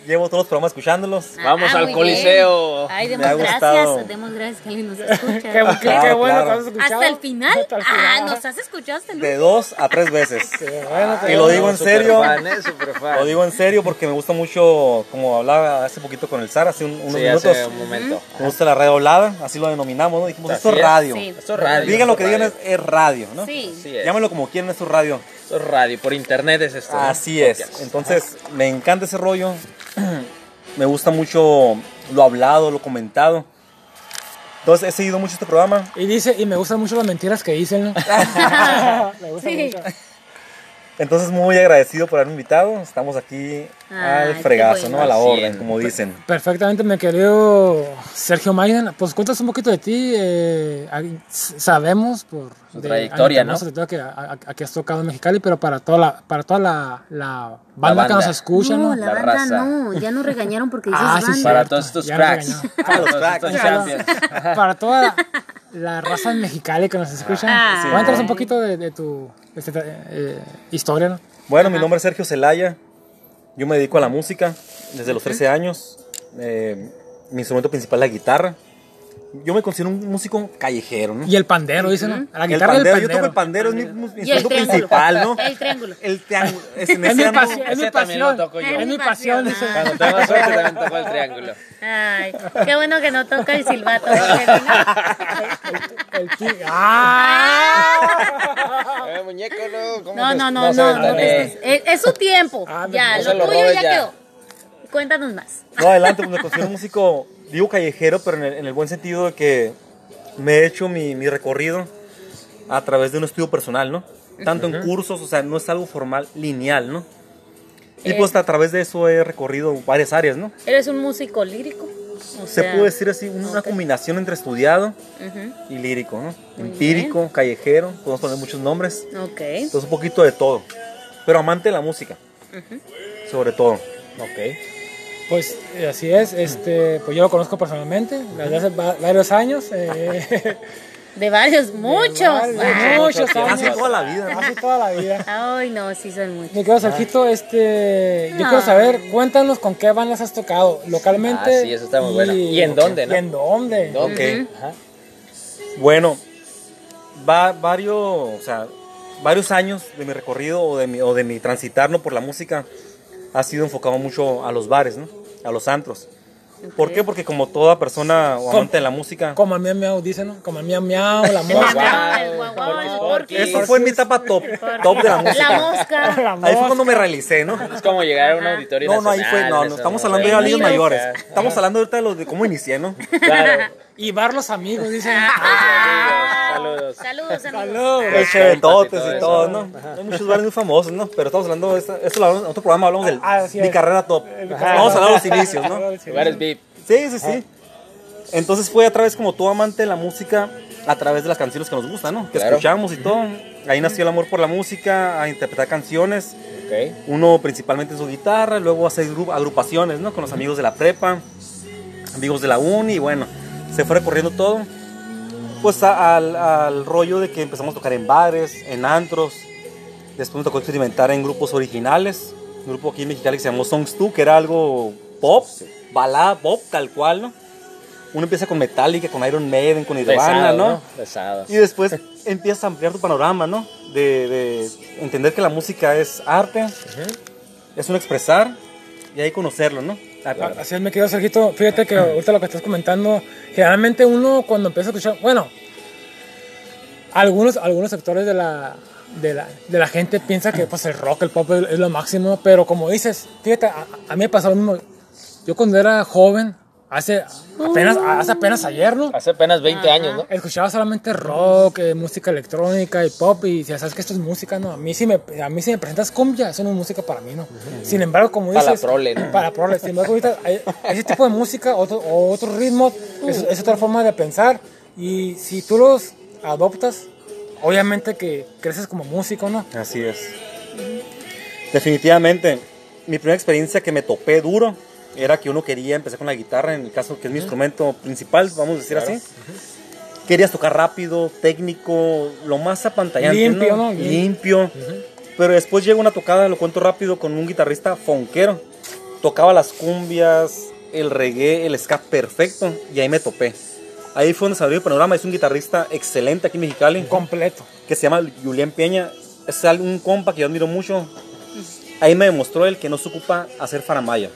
Ah. Llevo todos los programas escuchándolos. Vamos Ah, al Coliseo. bien. Ay, demos gracias. gustado. Demos gracias que alguien nos escucha. Qué, qué- qué Claro, bueno claro. que has escuchado. Hasta el final. Hasta el Ah, final. nos has escuchado hasta el De último. dos a tres veces. Bueno, Y lo digo en serio. fan, ¿eh? Super fan. Lo digo en serio porque me gusta mucho, como hablaba hace poquito con el Sara, hace un- unos Sí, minutos. hace un momento. Me gusta la radio hablada, así lo denominamos, ¿no? Dijimos, esto es es. radio. Sí. Esto es radio. Digan lo que es digan, es, radio. es radio, ¿no? Sí. Es. Llámenlo como quieran, esto es radio. Esto es radio. Por internet es esto. ¿no? Así es. Podcast. Entonces, me encanta ese rollo. Me gusta mucho lo hablado, lo comentado. Entonces he seguido mucho este programa. Y dice, y me gustan mucho las mentiras que dicen, ¿no? me gusta Sí. mucho. Entonces muy agradecido por haberme invitado. Estamos aquí Ay, al fregazo, bueno. ¿no? A la orden, como dicen. Perfectamente, mi querido Sergio Maiden. Pues cuéntanos un poquito de ti. eh, sabemos por Su de- trayectoria, ¿no? trayectoria que a- a- aquí has tocado en Mexicali, pero para toda la, para toda la, la banda, que banda. nos escucha, ¿no? no, la, La banda raza. no, ya nos regañaron porque dices Ah, banda. sí. Para todos estos cracks. Para los todos cracks. Para- toda la raza en Mexicali que nos escucha. Ah. Cuéntanos un poquito de, de tu este, eh, historia, ¿no? Bueno, mi nombre es Sergio Celaya. Yo me dedico a la música desde los 13 años. Eh, mi instrumento principal es la guitarra. Yo me considero un músico callejero, ¿no? Y el pandero, dice, ¿no? La el guitarra pandero, y yo el toco el pandero. pandero, es mi, el instrumento principal, ¿no? El triángulo. El triángulo. Es, en Es ese mi ando- pasión, es mi también lo pasión. toco yo. Es mi pasión, dice. Ah. Cuando tengo suerte también toco el triángulo. Ay, qué bueno que no toca el silbato. Rogelio, El ti- ¡Ah! Muñeco, no. ¿cómo No, no, no, no. no, ventanee. es, es- es su tiempo. Ah, ya, no lo tuyo robes ya, ya. quedó. Cuéntanos más. No, adelante, pues me considero un músico, digo callejero, pero en el, en el buen sentido de que me he hecho mi, mi recorrido a través de un estudio personal, ¿no? Tanto en cursos, o sea, no es algo formal, lineal, ¿no? Y Eh. pues a través de eso he recorrido varias áreas, ¿no? ¿Eres un músico lírico? O Se sea, puede decir así, una combinación entre estudiado y lírico, ¿no? Muy Empírico, callejero, podemos poner muchos nombres. Ok. Entonces un poquito de todo. Pero amante de la música, sobre todo. Ok. Pues eh, así es, este, pues yo lo conozco personalmente, desde hace va- varios años. eh, De varios, muchos. varios, muchos mucho años. Casi toda la vida, ¿no? Casi toda la vida. Ay, no, sí son muchos. Mi querido Sergito, este, yo quiero saber, cuéntanos con qué bandas has tocado localmente. Ah, sí, eso está muy bueno. ¿Y en dónde, no? ¿Y en dónde? Ok. Ajá. Bueno, va varios, o sea, varios años de mi recorrido o de mi, o de mi transitar ¿no? por la música ha sido enfocado mucho a los bares, ¿no? A los antros. ¿Por qué? Porque como toda persona o amante de la música, Como el miau miau, dice, ¿no? Como el miau miau, la mosca. el el eso fue en mi etapa top, top de la La música. mosca. La Ahí fue mosca. cuando me realicé, ¿no? Es como llegar a un auditorio No, no, ahí fue, no, no, estamos hablando de Niños. mayores. Estamos hablando ahorita de los de cómo inicié, ¿no? Claro. Y bar los amigos, dice. Ah. Saludos. Saludos, amigos. Salud. Los chevetotes y todo ¿no? Hay muchos bares muy famosos, ¿no? Pero estamos hablando, de esta- esto lo hablamos en otro programa hablamos de Ah, así mi carrera top. Ajá. Vamos a hablar de los inicios, ¿no? Lugares VIP. Sí, sí, sí. Entonces fue a través como todo amante de la música, a través de las canciones que nos gustan, ¿no? Que Claro. escuchamos y todo. Ahí nació el amor por la música, a interpretar canciones. Ok. Uno principalmente en su guitarra, luego hacer gru- agrupaciones, ¿no? Con los amigos de la prepa, amigos de la uni, y bueno, se fue recorriendo todo. Pues a- al, al rollo de que empezamos a tocar en bares, en antros. Después me tocó experimentar en grupos originales. Un grupo aquí en Mexicali que se llamó Songs 2, que era algo pop, balada pop, tal cual, ¿no? Uno empieza con Metallica, con Iron Maiden, con Nirvana, ¿no? ¿no? Pesado. Y después empiezas a ampliar tu panorama, ¿no? De, de entender que la música es arte, es un expresar y hay que conocerlo, ¿no? Ah. Así es, mi querido Sergito. Fíjate que ahorita lo que estás comentando, generalmente uno cuando empieza a escuchar, bueno, algunos, algunos sectores de la, de la, de la gente piensa que pues el rock, el pop es, es lo máximo, pero como dices, fíjate, a, a mí me pasó lo mismo. Yo cuando era joven, hace apenas, hace apenas ayer, ¿no? Hace apenas 20 años, ¿no? Escuchaba solamente rock, eh, música electrónica y pop y decía, ¿sabes que esto es música? No, a mí si me, a mí si me presentas cumbia, eso no es música para mí, ¿no? Sin embargo, como Para dices... la prole, ¿no? Para prole. Sin embargo, ahorita hay- ese tipo de música, otro, o otro ritmo, es, es otra forma de pensar y si tú los adoptas, obviamente que creces como músico, ¿no? Así es. Definitivamente, mi primera experiencia que me topé duro era que uno quería empezar con la guitarra, en el caso que es mi instrumento principal, vamos a decir así. Querías tocar rápido, técnico, lo más apantallante, Limpio, ¿no? ¿no? Limpio. Pero después llega una tocada, lo cuento rápido, con un guitarrista fonquero. Tocaba las cumbias, el reggae, el ska perfecto, y ahí me topé. Ahí fue donde se abrió el panorama. Es un guitarrista excelente aquí en Mexicali Completo. que se llama Julián Peña. Es un compa que yo admiro mucho. Ahí me demostró él que no se ocupa hacer faramaya.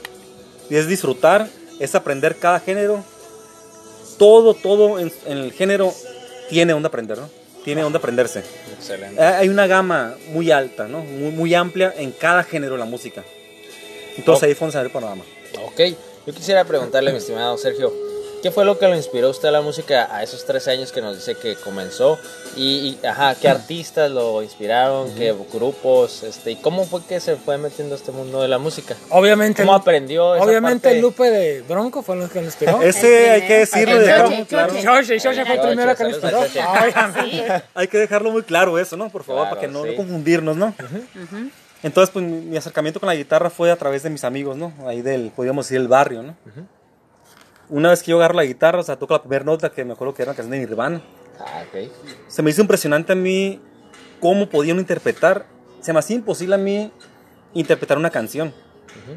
Y es disfrutar, es aprender cada género. Todo, todo en, en el género tiene donde aprender, ¿no? Tiene donde aprenderse. Excelente. Hay una gama muy alta, ¿no? Muy, muy amplia en cada género de la música. Entonces ahí fue se abrió el panorama. Ok. Yo quisiera preguntarle, mi estimado Sergio, ¿Qué fue lo que lo inspiró a usted a la música a esos 13 años que nos dice que comenzó? Y, y, ajá, ¿qué artistas lo inspiraron? ¿Qué grupos? Este, ¿Y cómo fue que se fue metiendo a este mundo de la música? Obviamente, ¿Cómo el- aprendió esa obviamente parte? el Lupe de Bronco fue lo que lo inspiró. Ese hay que El decirlo. Choche. George, George fue el primero que lo inspiró. Sí. Hay que dejarlo muy claro eso, ¿no? Por favor, Claro, para que no, sí. no confundirnos, ¿no? Entonces, pues mi, mi acercamiento con la guitarra fue a través de mis amigos, ¿no? Ahí del, podríamos decir, el barrio, ¿no? Una vez que yo agarro la guitarra, o sea, toco la primera nota, que me acuerdo que era una canción de Nirvana, Ah, ok. se me hizo impresionante a mí cómo podían interpretar. Se me hacía imposible a mí interpretar una canción.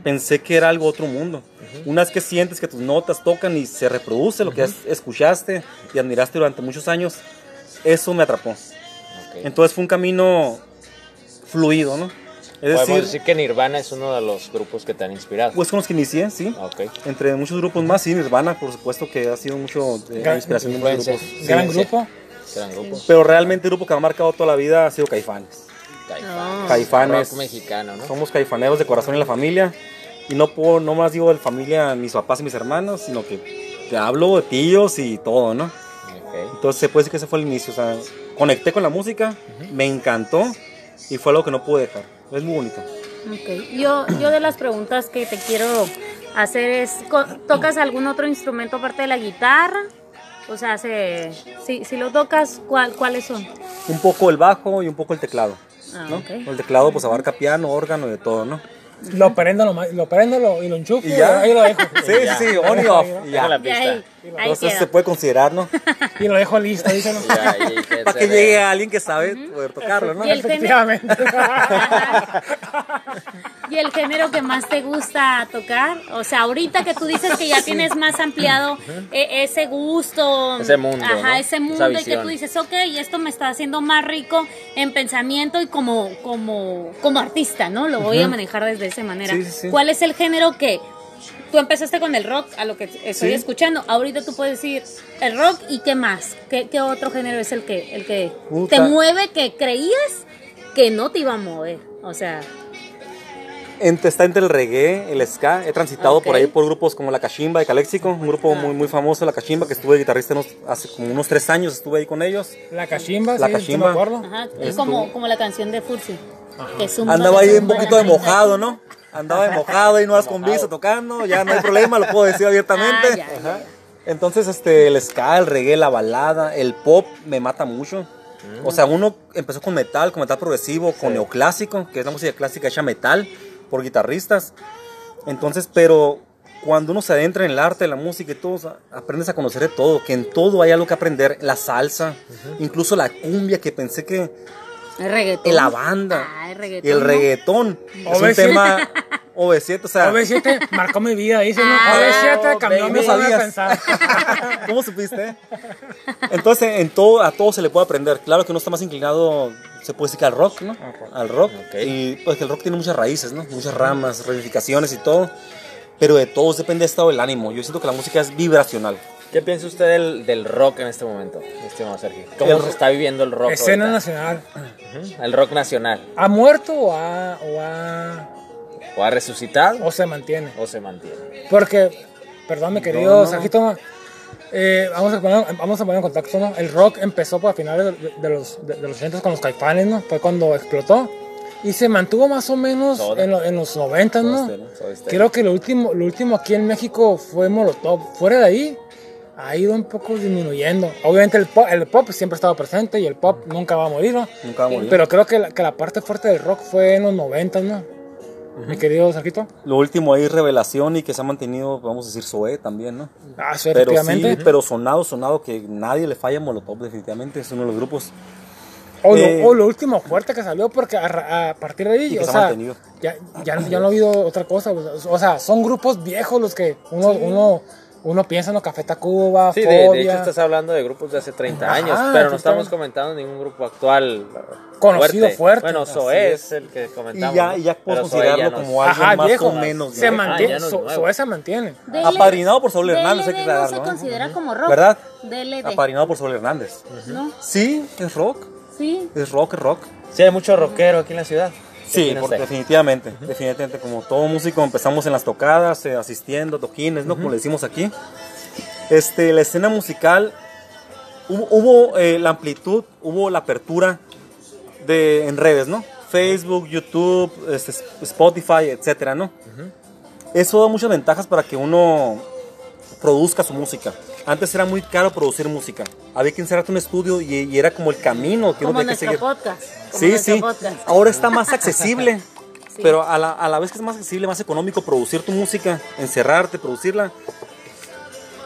Pensé que era algo otro mundo. Una vez que sientes que tus notas tocan y se reproduce lo que es- escuchaste y admiraste durante muchos años, eso me atrapó. ok. Entonces fue un camino fluido, ¿no? Es Podemos decir, decir que Nirvana es uno de los grupos que te han inspirado. pues con los que inicié, sí. ok. Entre muchos grupos más, sí, Nirvana, por supuesto que ha sido mucho de Gran inspiración de muchos grupos. Sí. Gran Sí. grupo. Gran grupo. Pero realmente el grupo que me ha marcado toda la vida ha sido Caifanes. Caifanes. Caifanes. Rock mexicano, ¿no? Somos caifaneros de corazón en la familia. Y no puedo, no más digo de familia, mis papás y mis hermanos, sino que te hablo de tíos y todo, ¿no? Entonces se puede decir que ese fue el inicio. O sea, conecté con la música, me encantó y fue algo que no pude dejar. Es muy bonito. Ok. Yo, yo de las preguntas que te quiero hacer es, ¿tocas algún otro instrumento aparte de la guitarra? O sea, se, si, si lo tocas, ¿cuál, ¿cuáles son? Un poco el bajo y un poco el teclado. Ah, ¿no? El teclado pues abarca piano, órgano y de todo, ¿no? Lo prendo, lo, lo prendo lo- y lo enchufo Y y, ya. ahí lo dejo. Sí, sí, sí, on y off. y la ya. Pista. ahí Entonces se puede considerar, ¿no? Y lo dejo listo, dicen. Ya, Para que llegue alguien que sabe poder tocarlo, ¿no? Efectivamente. Y el género que más te gusta tocar, o sea, ahorita que tú dices que ya tienes más ampliado eh, ese gusto, Ese mundo, ajá, ¿no? ese mundo y que tú dices, ok, esto me está haciendo más rico en pensamiento y como como como artista, ¿no? Lo voy a manejar desde esa manera. Sí, sí, sí. ¿Cuál es el género que Tú empezaste con el rock, a lo que estoy Sí. escuchando. Ahorita tú puedes decir el rock y qué más. ¿Qué, qué otro género es el que, el que Puta. te mueve que creías que no te iba a mover? O sea, Entre- está entre el reggae, el ska. He transitado por ahí por grupos como La Cachimba de Caléxico, un grupo muy, muy famoso, La Cachimba, que estuve de guitarrista unos- hace como unos tres años, estuve ahí con ellos. La cachimba, La sí, sí cachimba. me acuerdo. Ajá, es como, como la canción de Fursi. Que Andaba ahí un poquito de mojado, ¿no? Andaba de mojado y no has con viso tocando, ya no hay problema, lo puedo decir abiertamente. Ah, ya, ya, Ajá. Entonces, este, el ska, el reggae, la balada, el pop me mata mucho. O sea, uno empezó con metal, con metal progresivo, con neoclásico, que es la música clásica hecha metal por guitarristas. Entonces, pero cuando uno se adentra en el arte, la música y todo, aprendes a conocer de todo, que en todo hay algo que aprender, la salsa, incluso la cumbia, que pensé que El reggaetón. la banda Ah, el y reggaetón. el ¿no? reggaetón es un OV7. tema OV7, o sea, OV7 marcó mi vida, dice, ¿no? Ah, OV7 cambió mi No de sabías. pensar. ¿cómo supiste? Entonces, en todo, a todo se le puede aprender. Claro que uno está más inclinado, se puede decir que al rock, ¿no? Al rock. Ok. Y pues que el rock tiene muchas raíces, ¿no? Muchas ramas, ramificaciones y todo. Pero de todo depende del estado del ánimo. Yo siento que la música es vibracional. ¿Qué piensa usted del, del rock en este momento, estimado Sergio? ¿Cómo El se está viviendo el rock? Escena ahorita? nacional. Ujú, El rock nacional. ¿Ha muerto o ha, o ha ¿O ha resucitado o se mantiene? o se mantiene? Porque, perdón, mi querido No, no. Sergito, eh, vamos, a poner, vamos a poner en contacto, ¿no? El rock empezó pues, a finales de, de los, de, de los 80 con los caifanes, ¿no? Fue cuando explotó. Y se mantuvo más o menos en, lo- en los 90, ¿no? Soda Stereo, Soda Stereo. Creo que lo último, lo último aquí en México fue Molotov. Fuera de ahí, ha ido un poco disminuyendo. Obviamente el pop, el pop siempre ha estado presente y el pop nunca va a morir, ¿no? Nunca va a morir. Pero creo que la, que la parte fuerte del rock fue en los 90, ¿no? Mi querido Sergito. Lo último ahí, Revelación y que se ha mantenido, vamos a decir, Zoé también, ¿no? Ah, sí, Pero efectivamente. sí, pero sonado, sonado, que nadie le falla a Molotov, definitivamente. Es uno de los grupos. O, Eh, lo, o lo último fuerte que salió, porque a, a partir de ahí, o se sea, mantenido. ya, ya, ya no ha habido otra cosa. O sea, son grupos viejos los que uno, uno, uno piensa en los Café Tacuba, Sí, de, hecho estás hablando de grupos de hace 30 Ajá, años, pero no estamos está. comentando ningún grupo actual Conocido, fuerte. Bueno, Zoé es. es el que Y comentamos. y ya puedo ya considerarlo como Ajá, más viejo. o menos. se viejo. mantiene, Ah, no. Zoé se mantiene. DLD. Apadrinado por Saúl Hernández, hay que no se ¿no? considera como rock. ¿Verdad? DLD. Apadrinado por Saúl Hernández. ¿No? Sí, es rock. Sí. Es rock, es rock. Sí, hay mucho rockero aquí en la ciudad. ¿Qué Sí, porque definitivamente, definitivamente, como todo músico empezamos en las tocadas, eh, asistiendo, toquines, ¿no? Como le decimos aquí. Este, la escena musical, hubo, hubo, eh, la amplitud, hubo la apertura de, en redes, ¿no? Facebook, YouTube, este, Spotify, etcétera, ¿no? Eso da muchas ventajas para que uno produzca su música. Antes era muy caro producir música. Había que encerrarte en un estudio y, y era como el camino que uno Como tenía que seguir. podcast. como Sí, sí. podcast. Ahora está más accesible. Sí. Pero a la, a la vez que es más accesible, más económico producir tu música, encerrarte, producirla,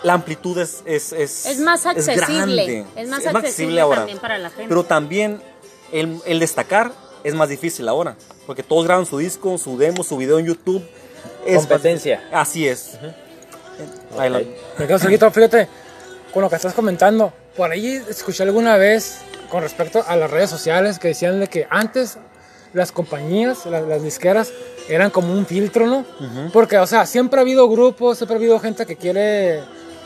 la amplitud es es Es, Es más accesible. grande. Es más accesible también para la gente. Pero también el, el destacar es más difícil ahora. Porque todos graban su disco, su demo, su video en YouTube. Es Competencia. Así es. Me quedo cerquita, fíjate, con lo que estás comentando. Por ahí escuché alguna vez con respecto a las redes sociales que decían de que antes las compañías, las, las disqueras, eran como un filtro, ¿no? Porque, o sea, siempre ha habido grupos, siempre ha habido gente que quiere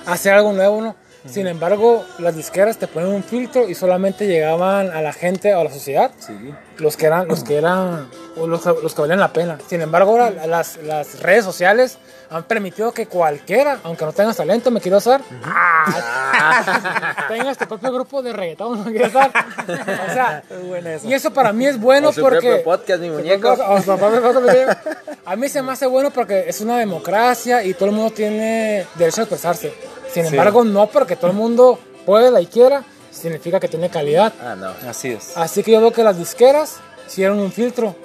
hacer algo nuevo, ¿no? Sin embargo, las disqueras te ponen un filtro y solamente llegaban a la gente o a la sociedad Sí. los que eran los que eran los, los que valían la pena. Sin embargo, ahora las, las redes sociales han permitido que cualquiera, aunque no tengas talento, me quiero usar, ah, tengas tu propio grupo de reggaetón, me quiero usar. O sea, y eso para mí es bueno O su porque podcast, mi muñeco. propio a mí se me hace bueno porque es una democracia y todo el mundo tiene derecho a expresarse. Sin embargo, no porque todo el mundo pueda y quiera, significa que tiene calidad. Ah, no. Así es. Así que yo veo que las disqueras hicieron un filtro.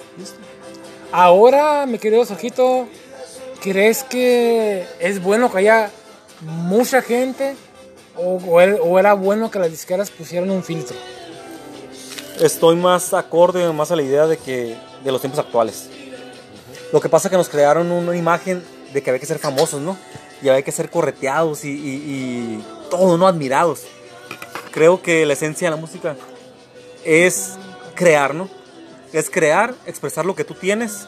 Ahora, mi querido Sergito, ¿crees que es bueno que haya mucha gente o, o era- o era bueno que las disqueras pusieran un filtro? estoy más acorde, más a la idea de que de los tiempos actuales. Lo que pasa es que nos crearon una imagen de que había que ser famosos, ¿no? Y había que ser correteados y, y- y todo, ¿no? Admirados. Creo que la esencia de la música es crear, ¿no? Es crear, expresar lo que tú tienes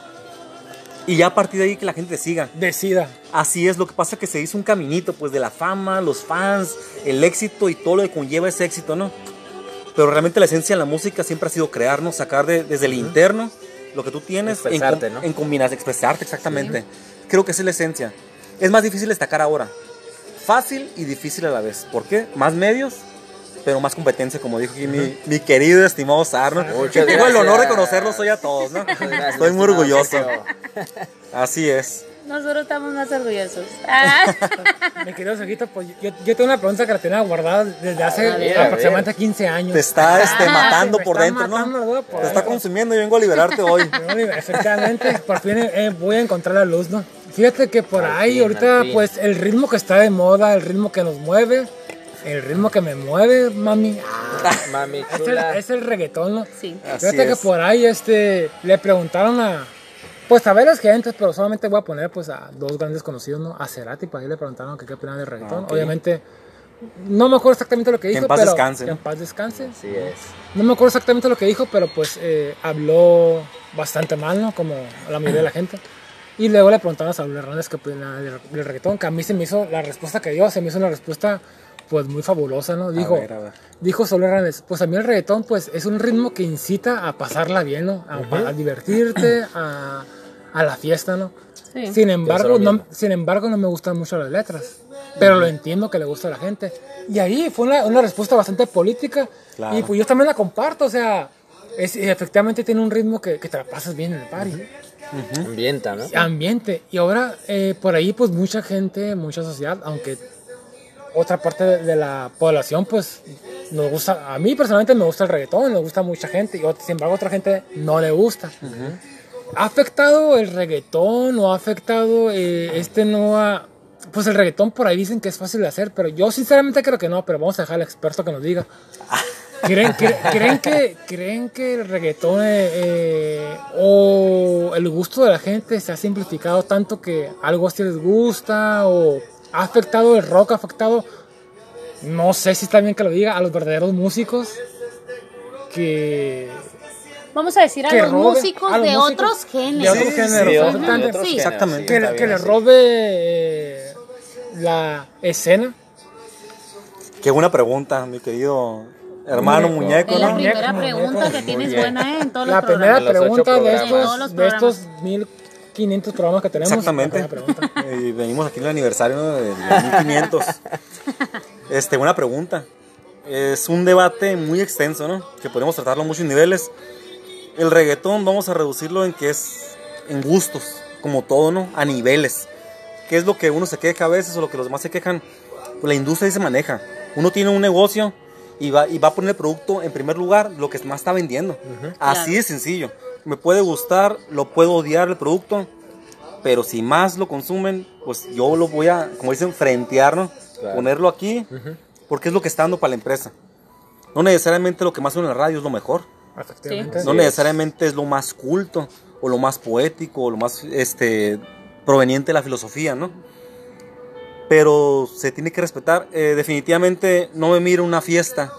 y ya a partir de ahí que la gente te siga. Decida. Así es, lo que pasa es que se hizo un caminito, pues, de la fama, los fans, el éxito y todo lo que conlleva ese éxito, ¿no? Pero realmente la esencia de la música siempre ha sido crear, ¿no? Sacar de- desde el interno lo que tú tienes en, Expresarte, ¿no? en combinación, expresarte exactamente. Creo que esa es la esencia. Es más difícil destacar ahora. Fácil y difícil a la vez. ¿Por qué? Más medios, pero más competencia, como dijo aquí mi, mi querido estimado Sarno. Que tengo el honor de conocerlos hoy a todos, ¿no? Gracias, Estoy muy orgulloso. Así es. Nosotros estamos más orgullosos. Ah. Mi querido Sergito, pues yo, yo tengo una pregunta que la tenía guardada desde hace A ver, a aproximadamente 15 años. Te está este, Ah, matando me por está dentro, matando, ¿no? por Te está dentro. consumiendo y vengo a liberarte hoy. No, Efectivamente, por fin eh, voy a encontrar la luz, ¿no? Fíjate que por Al ahí fin, ahorita pues el ritmo que está de moda, el ritmo que nos mueve, el ritmo que me mueve, mami, Mami es el, es el reggaetón, ¿no? Sí. Así Fíjate que es. por ahí este le preguntaron a pues a varias gentes, pero solamente voy a poner pues a dos grandes conocidos, ¿no? A Cerati, por ahí le preguntaron que qué opinaba del reggaetón. Ok. Obviamente no me acuerdo exactamente lo que Que dijo, en paz pero descanse, que ¿no? en paz descanse. Así es. No me acuerdo exactamente lo que dijo, pero pues eh, habló bastante mal, ¿no? Como la mayoría de la gente. Y luego le preguntaron a Saúl Hernández qué opina del, del reggaetón, que a mí se me hizo, la respuesta que dio, se me hizo una respuesta pues muy fabulosa, ¿no? Dijo, ver, a ver. dijo Saúl Hernández, pues a mí el reggaetón pues es un ritmo que incita a pasarla bien, ¿no? A, a divertirte, a, a la fiesta, ¿no? Sí. Sin embargo, no, sin embargo, no me gustan mucho las letras. Pero lo entiendo que le gusta a la gente. Y ahí fue una, una respuesta bastante política. Claro. Y pues yo también la comparto. O sea, es, efectivamente tiene un ritmo que, que te la pasas bien en el party. Ambienta, ¿no? Ambiente. Y ahora, eh, por ahí, pues mucha gente, mucha sociedad, aunque otra parte de, la población, pues nos gusta. A mí personalmente me gusta el reggaetón, me gusta mucha gente. Y sin embargo, a otra gente no le gusta. ¿Ha afectado el reggaetón o ha afectado eh, este nueva... Pues el reggaetón por ahí dicen que es fácil de hacer, pero yo sinceramente creo que no, pero vamos a dejar al experto que nos diga. ¿Creen, cre- creen, que, ¿Creen que el reggaetón eh, eh, o el gusto de la gente se ha simplificado tanto que algo así les gusta o ha afectado el rock, ha afectado, no sé si está bien que lo diga, a los verdaderos músicos que Vamos a decir a que los robe- músicos a los de músicos otros de géneros. otros Sí, géneros, sí, exactamente. de otros Sí. géneros, Exactamente. que, que bien, le robe eh, la escena. Qué buena pregunta, mi querido hermano Muñeco. muñeco, Es la ¿no? Muñeco, primera muñeco. pregunta que Muy tienes buena ¿eh? en todos La los primera programas. los ocho pregunta de. En estos, de estos programas. 1500 programas que tenemos. Exactamente. la primera. Y venimos aquí en el aniversario ¿no? del 1500. Este, buena pregunta. Es un debate muy extenso, ¿no? Que podemos tratarlo a muchos niveles. El reggaetón vamos a reducirlo en que es en gustos, como todo, ¿no? A niveles. ¿Qué es lo que uno se queja a veces o lo que los demás se quejan? Pues la industria ahí se maneja. Uno tiene un negocio y va, y va a poner el producto en primer lugar, lo que más está vendiendo. Así Claro. de sencillo. Me puede gustar, lo puedo odiar el producto, pero si más lo consumen, pues yo lo voy a, como dicen, frentear, ¿no? Claro. Ponerlo aquí, porque es lo que está dando para la empresa. No necesariamente lo que más suena en la radio es lo mejor. Efectivamente. No necesariamente es lo más culto, o lo más poético, o lo más este, proveniente de la filosofía, ¿no? Pero se tiene que respetar. Eh, definitivamente no me miro una fiesta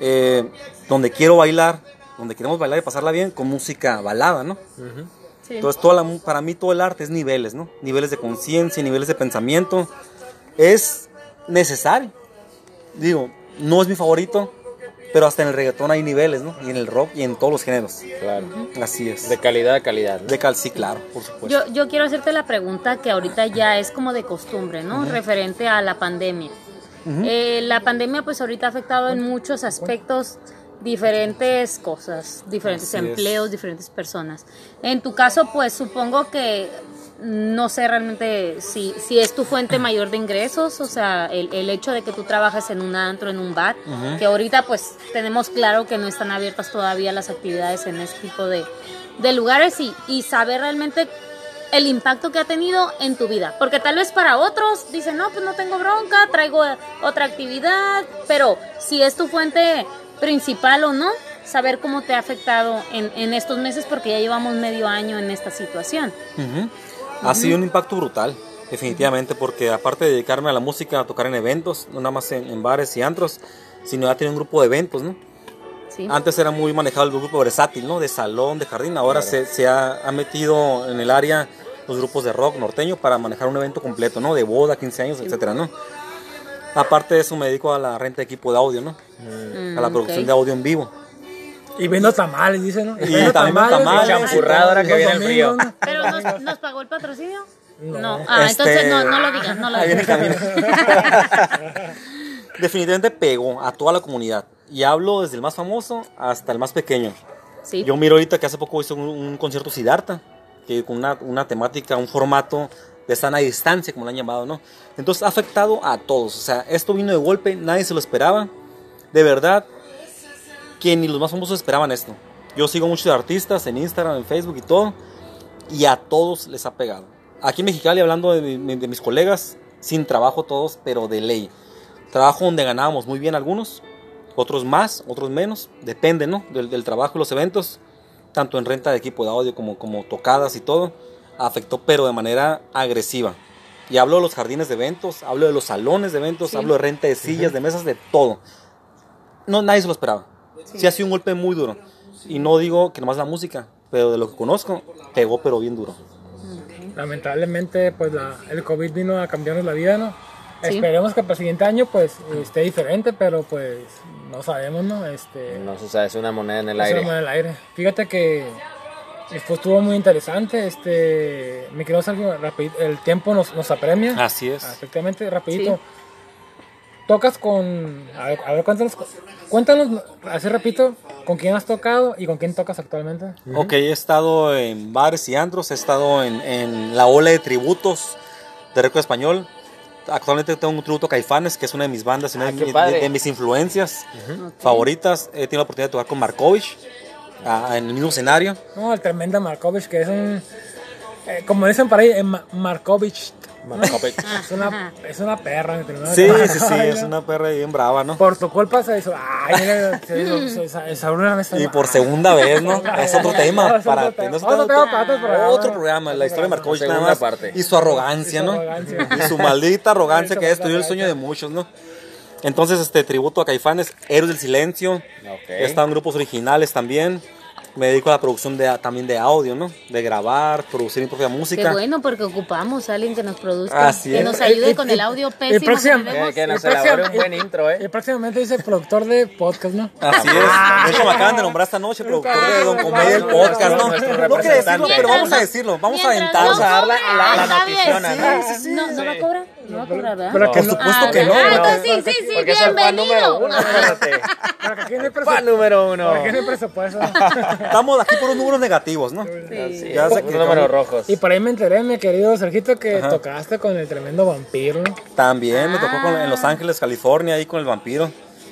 eh, donde quiero bailar, donde queremos bailar y pasarla bien con música balada, ¿no? Sí. Entonces, toda la para mí todo el arte es niveles, ¿no? Niveles de conciencia, niveles de pensamiento. Es necesario. Digo, no es mi favorito, pero hasta en el reggaetón hay niveles, ¿no? Y en el rock y en todos los géneros. Claro. Así es. De calidad a calidad. ¿no? De cal, sí, claro, por supuesto. Yo, yo quiero hacerte la pregunta que ahorita ya es como de costumbre, ¿no? Referente a la pandemia. Eh, la pandemia pues ahorita ha afectado en muchos aspectos diferentes cosas, diferentes Así es. empleos, diferentes personas. En tu caso pues supongo que no sé realmente si, si es tu fuente mayor de ingresos, o sea, el, el hecho de que tú trabajes en un antro, en un bar, que ahorita pues tenemos claro que no están abiertas todavía las actividades en ese tipo de, de lugares y, y saber realmente el impacto que ha tenido en tu vida. Porque tal vez para otros dicen, no, pues no tengo bronca, traigo otra actividad, pero si es tu fuente principal o no, saber cómo te ha afectado en, en estos meses porque ya llevamos medio año en esta situación. Ha sido un impacto brutal, definitivamente, porque aparte de dedicarme a la música, a tocar en eventos, no nada más en, en bares y antros, sino ya tenía un grupo de eventos, ¿no? ¿sí? Antes era muy manejado el grupo versátil, ¿no? De salón, de jardín. Ahora se, se ha, ha metido en el área los grupos de rock norteño para manejar un evento completo, ¿no? De boda, 15 años, etcétera, ¿no? Aparte de eso me dedico a la renta de equipo de audio, ¿no? Mm, A la producción ok. de audio en vivo. Y vendo tamales, dice, ¿no? Y también tamales. Champurrado ahora que viene el frío. Domingos, ¿no? ¿Pero nos, nos pagó el patrocinio? No. No. Ah, Este, entonces no, no lo digas, no lo ahí viene digas. Definitivamente pegó a toda la comunidad. Y hablo desde el más famoso hasta el más pequeño. Sí. Yo miro ahorita que hace poco hizo un, un concierto Siddhartha, que con una, una temática, un formato de sana distancia, como lo han llamado, ¿no? Entonces ha afectado a todos. O sea, esto vino de golpe, nadie se lo esperaba. De verdad, que ni los más famosos esperaban esto. Yo sigo muchos artistas en Instagram, en Facebook y todo, y a todos les ha pegado. Aquí en Mexicali, hablando de, mi- de mis colegas, sin trabajo todos, pero de ley. Trabajo donde ganábamos muy bien algunos, otros más, otros menos, depende, ¿no? Del, del trabajo y los eventos, tanto en renta de equipo de audio como, como tocadas y todo, afectó, pero de manera agresiva. Y hablo de los jardines de eventos, hablo de los salones de eventos, Sí. hablo de renta de sillas, de mesas, de todo. No, nadie se lo esperaba. Sí. ha sido un golpe muy duro. Y no digo que nomás la música, pero de lo que conozco, pegó pero bien duro. Lamentablemente, pues la, el COVID vino a cambiarnos la vida, ¿no? Sí. Esperemos que para el siguiente año, pues, esté diferente, pero pues, no sabemos, ¿no? Este, No se sabe, es una moneda en el es una aire. moneda en el aire. Fíjate que esto estuvo muy interesante, este, me quiero hacer rapidito, el tiempo nos, nos apremia. Así es. Ah, Efectivamente, rapidito. Sí. Tocas con, a ver, a ver, cuéntanos, cuéntanos, así repito, con quién has tocado y con quién tocas actualmente. Ok, he estado en bares y antros, he estado en, en la ola de tributos de rock español. Actualmente tengo un tributo a Caifanes, que es una de mis bandas y una Ah, de, qué mi- padre. de- de mis influencias favoritas. He tenido la oportunidad de tocar con Markovich ah, en el mismo escenario. No, el tremendo Markovich, que es un, eh, como dicen por ahí, eh, Es una, es una perra. Sí, sí, sí, es una perra bien brava, ¿no? Por tu culpa se hizo. Ay, mira, se hizo. Se, se, se abrió una mesa- Y por segunda vez, ¿no? Es otro tema. Para, otro tema. no es Otro tema para otro programa. Otro programa, la historia de Markovich nada más. parte. Y su arrogancia, Y su ¿no? Y su maldita arrogancia que ha destruido el sueño de muchos, ¿no? Entonces, este tributo a Caifanes, Héroes del Silencio. En grupos originales también. Me dedico a la producción de, también de audio, ¿no? De grabar, producir mi propia Qué música. bueno, porque ocupamos a alguien que nos produzca, Así que es. nos ayude Y- con y- el audio y pésimo que próxima- tenemos. Que, que nos Y próxima- elabore un buen intro, Y ¿eh? próximamente dice productor de podcast, ¿no? Así es. De hecho, me acaban de nombrar esta noche productor de Don Comedia, el podcast, ¿no? No quiere decirlo, pero vamos a decirlo. Vamos a aventar. Vamos a dar la- la- la ¿no? Sí, sí, sí. No, ¿no va a cobrar? No ¿verdad? Pero que Por supuesto Ah, que no. ah, ¿no? entonces sí, sí, sí, Porque es el fan número bienvenido. uno, espérate. pero que aquí no hay presupuesto. número uno. Aquí no hay presupuesto. Estamos aquí por unos números negativos, ¿no? Sí. Ya sé que números rojos. Y por ahí me enteré, mi querido Sergito, que Ajá. tocaste con el tremendo vampiro. También me tocó con- en Los Ah. Ángeles, California, ahí con el vampiro.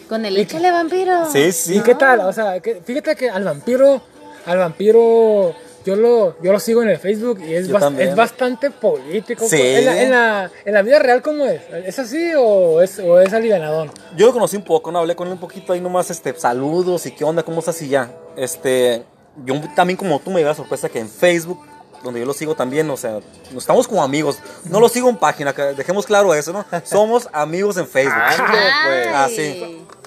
Con el échale vampiro. Sí, sí. ¿Y qué tal? O sea, que- fíjate que al vampiro, al vampiro, yo lo, yo lo sigo en el Facebook y es, es bastante político. Sí. En la, en, la, en la vida real, ¿cómo es? ¿Es así o es, o es alivianadón? Yo lo conocí un poco, ¿no? Hablé con él un poquito ahí nomás, este, saludos y qué onda, cómo estás y ya. Este, yo también como tú me dio la sorpresa que en Facebook, donde yo lo sigo también, o sea, nos estamos como amigos. No lo sigo en página, que dejemos claro eso, ¿no? Somos amigos en Facebook. Ande, pues. Ah,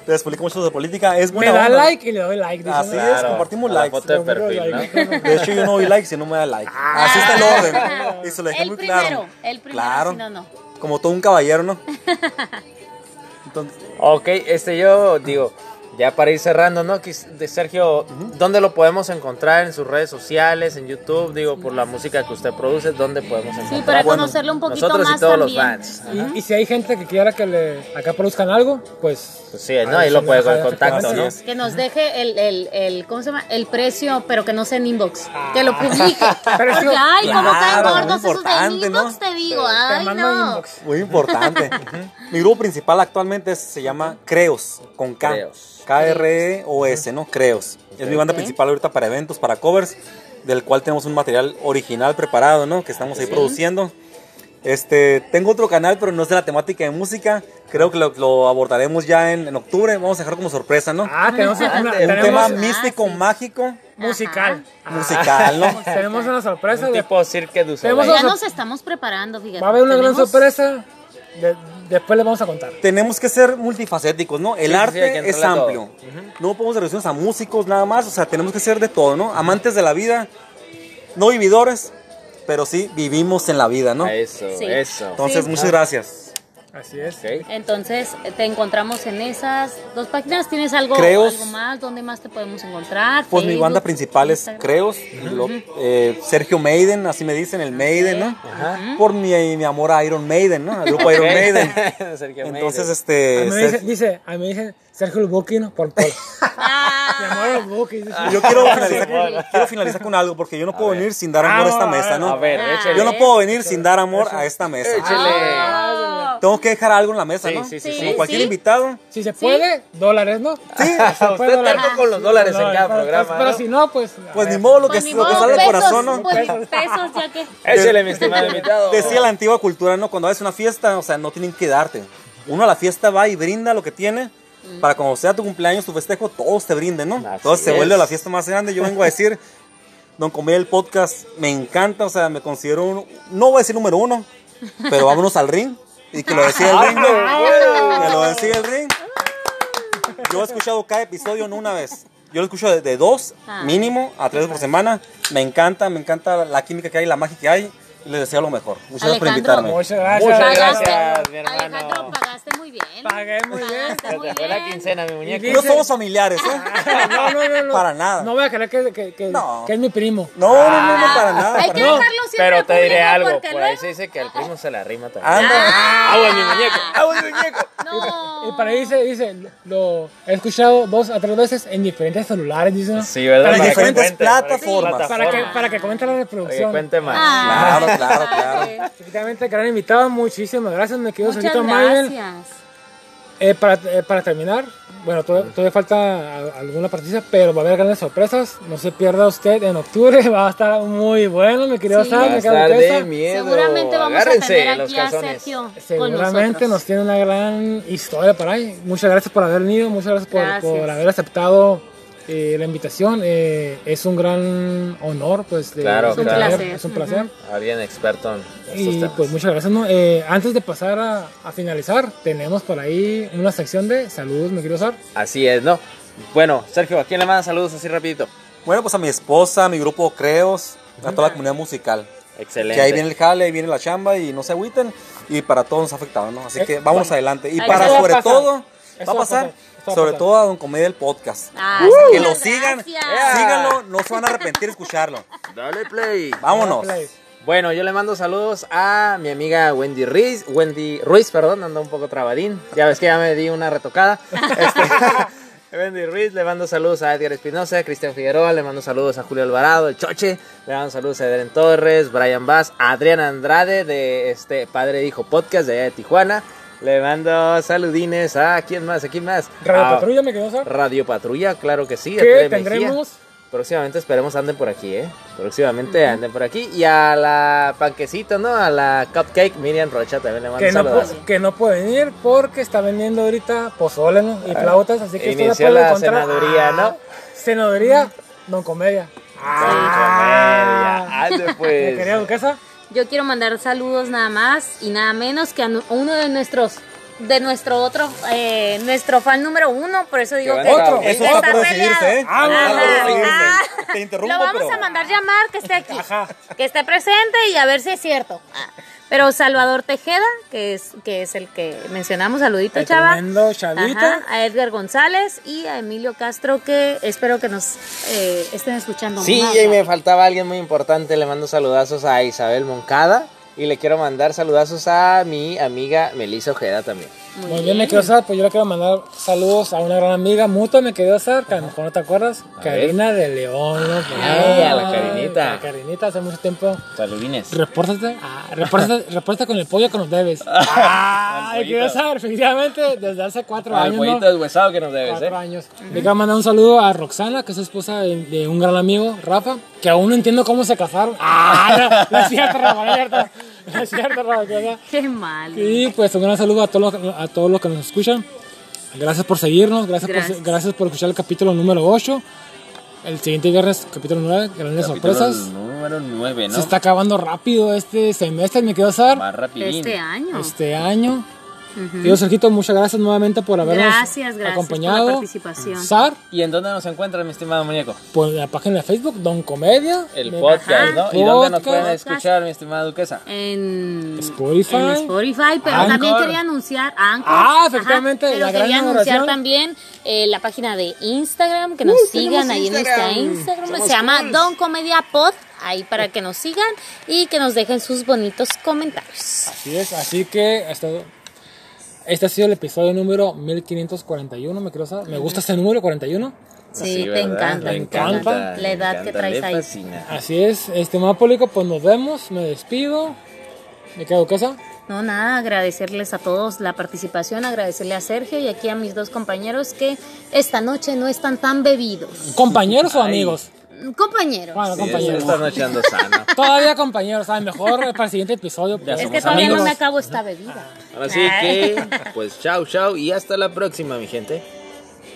Les explico mucho de política, es Me buena da onda. like y le doy like. Así ¿no? es, compartimos la foto de me like. ¿no? De hecho, yo no doy like si no me da like. Así está el orden. Y se lo dejé El muy primero, claro. el primero, Claro. si no, no. Como todo un caballero, ¿no? Entonces, Ok, este yo digo, ya para ir cerrando, ¿no? De Sergio, ¿dónde lo podemos encontrar en sus redes sociales, en YouTube? Digo, por la música que usted produce, ¿dónde podemos encontrar? Sí, para Bueno, conocerlo un poquito Nosotros más y todos también. los fans. Y, y si hay gente que quiera que le acá produzcan algo, pues Pues sí, ¿no? Ahí lo puede con contacto, Así ¿no? Que nos deje el, el, el, ¿cómo se llama? El precio, pero que no sea en inbox. Que lo publique. Pero Porque, ay, cómo caen claro, gordos muy esos de importante, inbox, ¿no? te digo. te Ay, no. inbox. Muy importante. Mi grupo principal actualmente se llama Creos, con K. Creos. K-R-E-O-S, ¿no? Creos. Es mi banda principal ahorita para eventos, para covers, del cual tenemos un material original preparado, ¿no? Que estamos ahí Sí. produciendo. Este, tengo otro canal, pero no es de la temática de música. Creo que lo, lo abordaremos ya en, en octubre. Vamos a dejar como sorpresa, ¿no? Ah, tenemos una, Un tenemos tema Ah, místico, sí. mágico, musical. musical, ¿no? Tenemos una sorpresa. Un de- tipo Cirque du Soleil. Ya nos estamos preparando, fíjate. va a haber una gran sorpresa. de- después les vamos a contar. tenemos que ser multifacéticos, ¿no? El Sí, arte sí, es amplio. No podemos reducirnos a músicos nada más, o sea, tenemos que ser de todo, ¿no? Amantes de la vida, no vividores, pero sí vivimos en la vida, ¿no? Eso, Sí. eso. Entonces, Sí. muchas gracias. Así es. Entonces, te encontramos en esas dos páginas. ¿Tienes algo, Creos. algo más? ¿Dónde más te podemos encontrar? Pues mi banda principal es Instagram. Creos, lo- eh, Sergio Maiden, así me dicen, el Maiden, ¿no? Ajá. Por mi, mi amor a Iron Maiden, ¿no? Al grupo Iron Maiden. Sergio Entonces, Maiden. A este... mí me dice, dice, a mí me dice Sergio el Booking por por. Ah, el yo quiero finalizar, quiero finalizar con algo, porque yo no puedo venir sin dar amor a esta Ah, mesa, ¿no? A ver, Ah. échale. Yo no puedo venir sin dar amor a esta mesa. Échale. Tengo que dejar algo en la mesa, Sí, ¿no? sí, sí, Sí, Como cualquier sí. invitado. Si se puede, dólares, ¿no? Sí, puede Usted dólares. tanto con los dólares en cada pero, programa. Pero ¿no? si no, pues. pues ni modo lo que, Pues que modo, sale del pesos, corazón, ¿no? pues, pesos, ya que. Échale, mi estimado invitado. Decía la antigua cultura, ¿no? Cuando haces una fiesta, o sea, no tienen que darte. Uno a la fiesta va y brinda lo que tiene. Para cuando sea tu cumpleaños, tu festejo, todos te brinden, ¿no? Así Entonces se es. vuelve la fiesta más grande. Yo vengo a decir, Don Comedia, el podcast me encanta, o sea, me considero, un- no voy a decir número uno, pero vámonos al ring. Y que lo decía el ring, ¿no? que lo decía el ring. Yo he escuchado cada episodio no una vez. Yo lo escucho de, de dos, Ah. mínimo, a tres por semana. Me encanta, me encanta la química que hay, la magia que hay. Y les deseo lo mejor. Muchas gracias por invitarme. Muchas gracias. Muchas Pagaste, gracias, mi hermano. Alejandro, pagaste muy bien. Pagué muy bien. Pagaste Se muy la bien. quincena, mi muñeco. Y No dice- somos familiares, ¿eh? No, no, no, no. Para nada. No voy a creer que, que, que, No. que es mi primo. No, no, no, no, para nada. Hay para que nada. dejarlo siempre Pero te diré algo, por ahí se dice que al primo se la rima también. Anda. ¡Agua, mi muñeco! ¡Agua, mi muñeco! No. Y para ahí dice, dice, lo he escuchado dos a tres veces en diferentes celulares, dice. ¿no? Sí, ¿verdad? Para En que diferentes plataformas. Para que, para que cuente la reproducción. cuente más. Ah. Claro, claro, claro. Efectivamente, gran invitado, muchísimas gracias, me quedo Maiden. gracias. Eh, para, eh, para terminar, bueno, todavía, todavía falta alguna partida, pero va a haber grandes sorpresas. No se pierda usted en octubre, va a estar muy bueno, mi querido Sí. Sam, Va a mi querido estar de Tessa. miedo. Seguramente vamos a tener aquí a. Sergio Seguramente nos tiene una gran historia para ahí. Muchas gracias por haber venido, muchas gracias por, Gracias. por haber aceptado eh, la invitación. Eh, es un gran honor, pues. de- Claro, Es un placer. Es un placer. Alguien experto en estos Y temas. pues muchas gracias. ¿no? Eh, antes de pasar a, a finalizar, tenemos por ahí una sección de saludos, me quiero Sar. Así es, ¿no? Bueno, Sergio, ¿a quién le manda saludos así rapidito? Bueno, pues a mi esposa, a mi grupo Creos, a toda la comunidad musical. Excelente. Que ahí viene el jale, ahí viene la chamba y no se agüiten. Y para todos nos ha afectado, ¿no? Así Eh, que bueno, adelante. Y para sobre todo, Eso va a va a pasar, sobre todo a Don Comedia el podcast. Ah, que lo sigan, síganlo, no se van a arrepentir de escucharlo. Dale play. Vámonos. Play. Bueno, yo le mando saludos a mi amiga Wendy Ruiz, Wendy Ruiz, perdón, ando un poco trabadín. Ya ves que ya me di una retocada. Este, Wendy Ruiz, le mando saludos a Edgar Espinosa, a Cristian Figueroa, le mando saludos a Julio Alvarado, el Choche, le mando saludos a Eden Torres, Brian Bass, a Adrián Andrade de este Padre e Hijo Podcast de allá de Tijuana. Le mando saludines a quién más, a quién más. Radio A Patrulla me quedó, ¿sabes? Radio Patrulla, claro que sí. Mejía. tendremos Próximamente esperemos anden por aquí, ¿eh? Próximamente anden por aquí. Y a la panquecito, ¿no? A la cupcake Miriam Rocha también le mando que no, saludos. pu- que no pueden ir porque está vendiendo ahorita pozole ¿no? y flautas, así que Inició puede la encontrar. cenaduría, ¿no? Ah, Cenaduría, Don Comedia. Comedia. Ande, ¿Me pues. quería duquesa? Yo quiero mandar saludos nada más y nada menos que a uno de nuestros de nuestro otro eh, nuestro fan número uno por eso digo Que Otro. Eso está por decidirse, ¿eh? Ah, por. Te interrumpo, lo vamos pero- a mandar llamar que esté aquí Ajá. que esté presente y a ver si es cierto Ah, pero Salvador Tejeda que es que es el que mencionamos saludito El chava. Ajá, a Edgar González y a Emilio Castro que espero que nos eh, estén escuchando Sí, más y me faltaba alguien muy importante. Le mando saludazos a Isabel Moncada. Y le quiero mandar saludazos a mi amiga Melissa Ojeda también. Muy Muy bien, me quedó Sar, pues yo le quiero mandar saludos a una gran amiga mutua, me quedó Sar, que a lo mejor no te acuerdas, Karina de León. ¿no? Ay, a la Karinita. La Karinita, hace mucho tiempo. Saludines. Repórtate, ah, repórtate, repórtate con el pollo que nos debes. Ah, Al pollito. Sar, efectivamente, desde hace cuatro Al años. ¿no? pollito deshuesado que nos debes, Cuatro ¿eh? años. Le quiero mandar un saludo a Roxana, que es esposa de, de un gran amigo, Rafa, que aún no entiendo cómo se casaron. Ah, no, no es cierto, Rafa, no es cierto. No es cierto, Rafa. qué mal Y pues un gran saludo a todos los, a todos los que nos escuchan. Gracias por seguirnos, gracias, Gracias. Por, gracias por escuchar el capítulo número 8. El siguiente viernes, capítulo 9, grandes sorpresas. Número 9, ¿no? Se está acabando rápido este semestre, me quedó Sar, Más rapidín. este año este año. Tío Sergito, muchas gracias nuevamente por habernos Gracias, gracias acompañado. por la participación. Sar, ¿Y en dónde nos encuentra, mi estimado muñeco? por la página de Facebook, Don Comedia. El podcast, Ajá. ¿no? ¿Y dónde nos pueden escuchar, mi estimada duquesa? en Spotify. en Spotify, pero Anchor. también quería anunciar Anchor. Ah, Ajá, efectivamente, pero la gran quería anunciar también eh, la página de Instagram, que nos sigan ahí en nuestra Instagram. Se llama Don Comedia Pod, ahí para que nos sigan y que nos dejen sus bonitos comentarios. Así es, así que hasta, este ha sido el episodio número 1541, me. Me gusta ese número 41. Sí, te ¿verdad? encanta, Le te encanta encanta, la edad que traes ahí. fascina. Así es, estimado público, pues nos vemos, me despido. ¿Me quedo casa? No, nada, agradecerles a todos la participación, agradecerle a Sergio y aquí a mis dos compañeros que esta noche no están tan bebidos. ¿Compañeros o Ay. Amigos? Compañeros. Bueno, Sí, compañeros. esta noche ando sano. Todavía compañeros, ¿sabes? Mejor para el siguiente episodio. pues, es que todavía amigos. no me acabo esta bebida. Así que, pues chao, chao y hasta la próxima, mi gente.